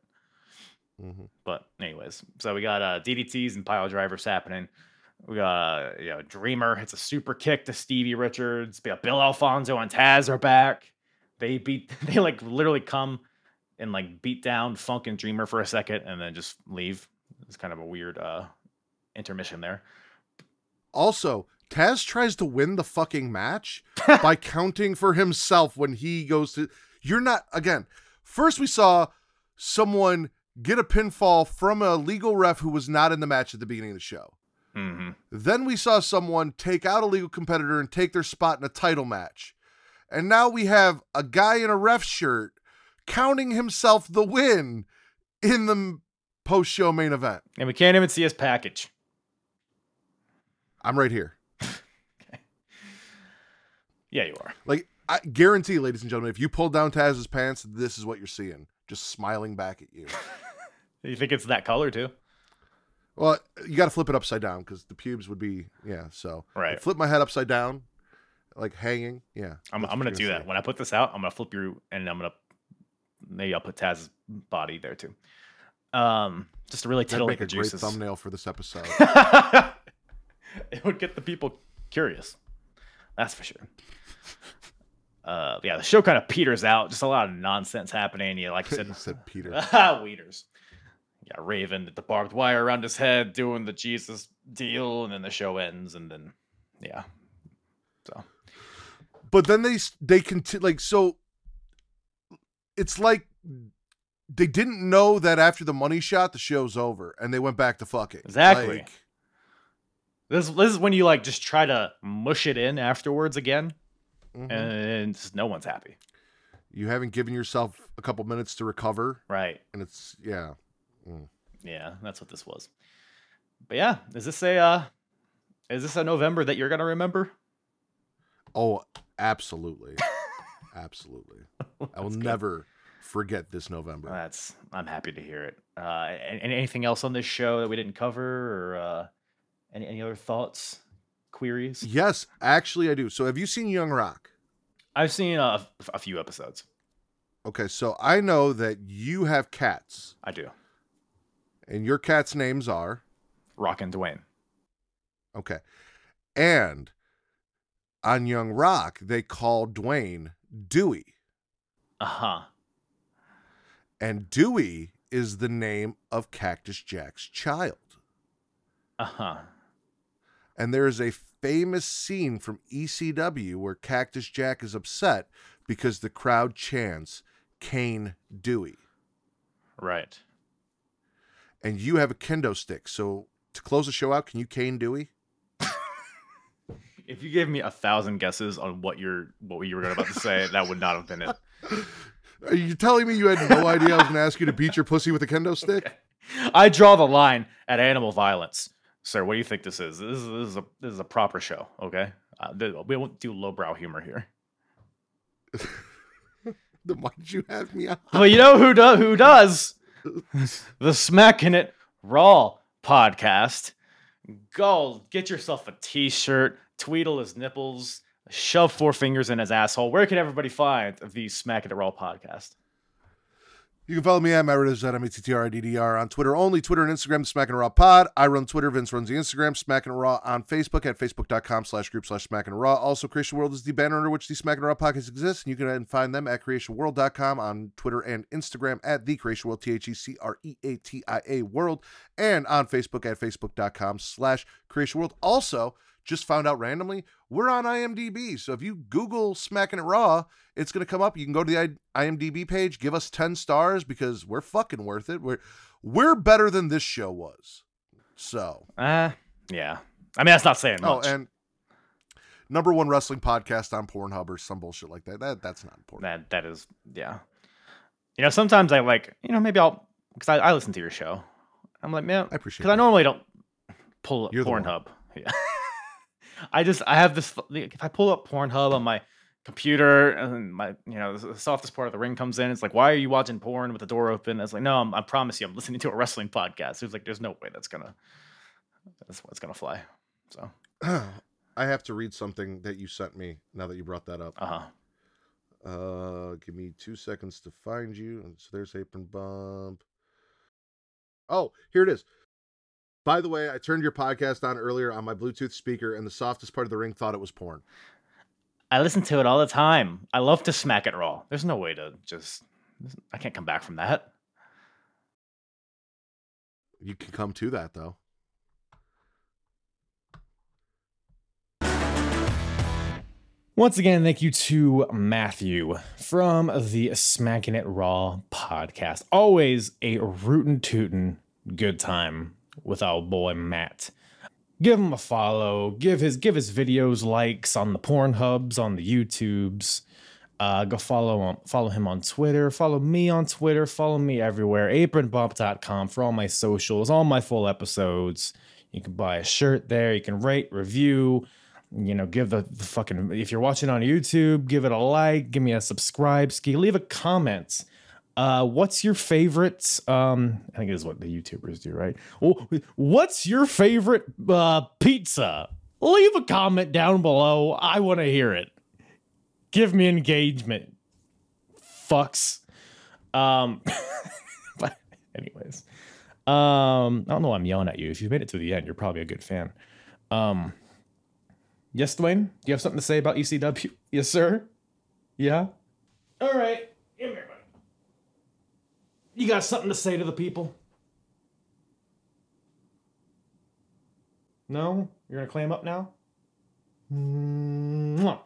mm-hmm. But anyways, so we got uh, DDTs and pile drivers happening. We got uh, you know Dreamer hits a super kick to Stevie Richards. Bill Alfonso and Taz are back. They beat they like literally come and like beat down Funk and Dreamer for a second and then just leave. It's kind of a weird uh, intermission there. Also, Taz tries to win the fucking match by counting for himself when he goes to. You're not again. First, we saw someone get a pinfall from a legal ref who was not in the match at the beginning of the show. hmm Then we saw someone take out a legal competitor and take their spot in a title match. And now we have a guy in a ref shirt counting himself the win in the post show main event. And we can't even see his package. I'm right here. Yeah, you are. Like, I guarantee, ladies and gentlemen, if you pull down Taz's pants, this is what you're seeing. Just smiling back at you. You think it's that color too? Well, you got to flip it upside down because the pubes would be, yeah. So, Right. flip my head upside down, like hanging. Yeah. I'm, I'm gonna do that see. when I put this out. I'm gonna flip you, and I'm gonna maybe I'll put Taz's body there too. Um, just to really That'd titillate make the a great thumbnail for this episode. it would get the people curious. That's for sure. Uh, yeah, the show kind of peters out. Just a lot of nonsense happening. Yeah, like you said, You said Peter. Weeders. Yeah, Raven, the barbed wire around his head, doing the Jesus deal, and then the show ends, and then yeah. So but then they they continue like so it's like they didn't know that after the money shot the show's over and they went back to fucking Exactly. Like, this this is when you like just try to mush it in afterwards again, mhm. and just no one's happy. you haven't given yourself a couple minutes to recover Right. and it's yeah Yeah, that's what this was. But yeah, is this a uh is this a November that you're gonna remember? oh absolutely absolutely i will good. never forget this november That's I'm happy to hear it. Uh anything else on this show that we didn't cover or uh any, any other thoughts, queries? yes actually i do so have you seen young rock I've seen a, a few episodes. okay so i know that you have cats I do. and your cats names are Rock and Dwayne. Okay. And on Young Rock, they call Dwayne Dewey. Uh-huh. And Dewey is the name of Cactus Jack's child. Uh-huh. And there is a famous scene from ECW where Cactus Jack is upset because the crowd chants Cane Dewey. Right. And you have a kendo stick. So to close the show out, can you Cane Dewey? If you gave me a thousand guesses on what you're what you were going about to say, that would not have been it. Are you telling me you had no idea I was going to ask you to beat your pussy with a kendo stick? I draw the line at animal violence, sir. What do you think this is? This is, this is a this is a proper show, okay? Uh, we won't do lowbrow humor here. Then why did you have me on? Well, you know who does? Who does? the Smackin It Raw podcast. Go get yourself a T-shirt, tweedle his nipples, shove four fingers in his asshole. Where can everybody find the Smackin It Raw podcast? You can follow me at Matt at M-A-T-T-R-I-D-D-R on Twitter only, Twitter and Instagram, Smacking Raw Pod. I run Twitter, Vince runs the Instagram, Smacking Raw on Facebook at facebook.com slash group slash Smacking Raw. Also, Creatia World is the banner under which the Smacking Raw podcast exists, and you can find them at creatiaworld.com on Twitter and Instagram at the Creatia World, E T-H-E-C-R-E-A-T-I-A World, and on Facebook at facebook.com slash Creatia World. Also, just found out randomly, we're on IMDb. So if you Google Smackin It Raw, it's going to come up. You can go to the IMDb page, give us 10 stars because we're fucking worth it. We're we're better than this show was. So, Uh, yeah. I mean, that's not saying much. oh, and number one wrestling podcast on Pornhub or some bullshit like that. That that's not important. that that is yeah. You know, sometimes I like you know maybe I'll because I, I listen to your show. I'm like man, I appreciate because I normally don't pull up You're. Pornhub. Yeah. I just I have this if I pull up Pornhub on my computer and my you know the softest part of the ring comes in it's like why are you watching porn with the door open it's like no I'm, i promise you i'm listening to a wrestling podcast it's like there's no way that's gonna that's what's gonna fly so I have to read something that you sent me now that you brought that up. uh-huh Uh, give me two seconds to find you. So there's Apron Bump. Oh, here it is. By the way, I turned your podcast on earlier on my Bluetooth speaker, and the softest part of the ring thought it was porn. I listen to it all the time. I love to smack it raw. There's no way to just. I can't come back from that. You can come to that though. Once again, thank you to Matthew from the Smackin It Raw podcast. Always a rootin' tootin' good time with our boy Matt. Give him a follow. Give his give his videos likes on the Pornhubs, on the YouTubes. Uh, go follow him, follow him on Twitter. Follow me on Twitter. Follow me everywhere. Apronbump.com for all my socials, all my full episodes. You can buy a shirt there. You can rate, review you know, give the, the, fucking if you're watching on YouTube, give it a like, give me a subscribe, ski, leave a comment. Uh, what's your favorite? Um, I think it is what the YouTubers do, right? What's your favorite uh, pizza? Leave a comment down below. I want to hear it. Give me engagement. Fucks. Um, but anyways, um, I don't know. why I'm yelling at you. If you've made it to the end, you're probably a good fan. Um. Yes, Dwayne? Do you have something to say about ECW? Yes, sir? Yeah? All right. You got something to say to the people? No? You're to clam up now? Mwah.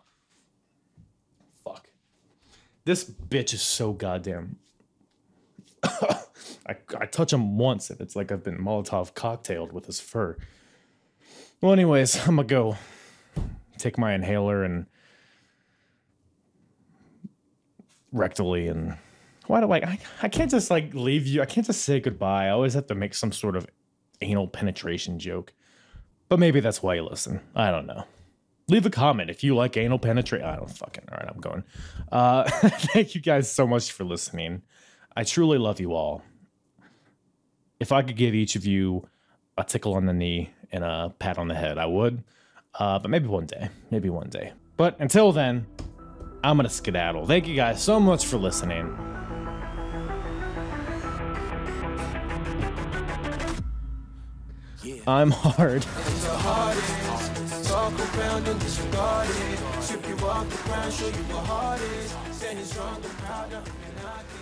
Fuck. This bitch is so goddamn. I, I touch him once and it's like I've been Molotov cocktailed with his fur. Well, anyways, I'm gonna go take my inhaler and rectally and why do I, I I can't just like leave you I can't just say goodbye I always have to make some sort of anal penetration joke but maybe that's why you listen I don't know leave a comment if you like anal penetration I don't fucking all right I'm going uh thank you guys so much for listening I truly love you all if I could give each of you a tickle on the knee and a pat on the head I would uh, but maybe one day. Maybe one day. But until then, I'm going to skedaddle. Thank you guys so much for listening. I'm hard. Around and disregard it. Strip you off the ground, show you what is. Standing strong and proud, I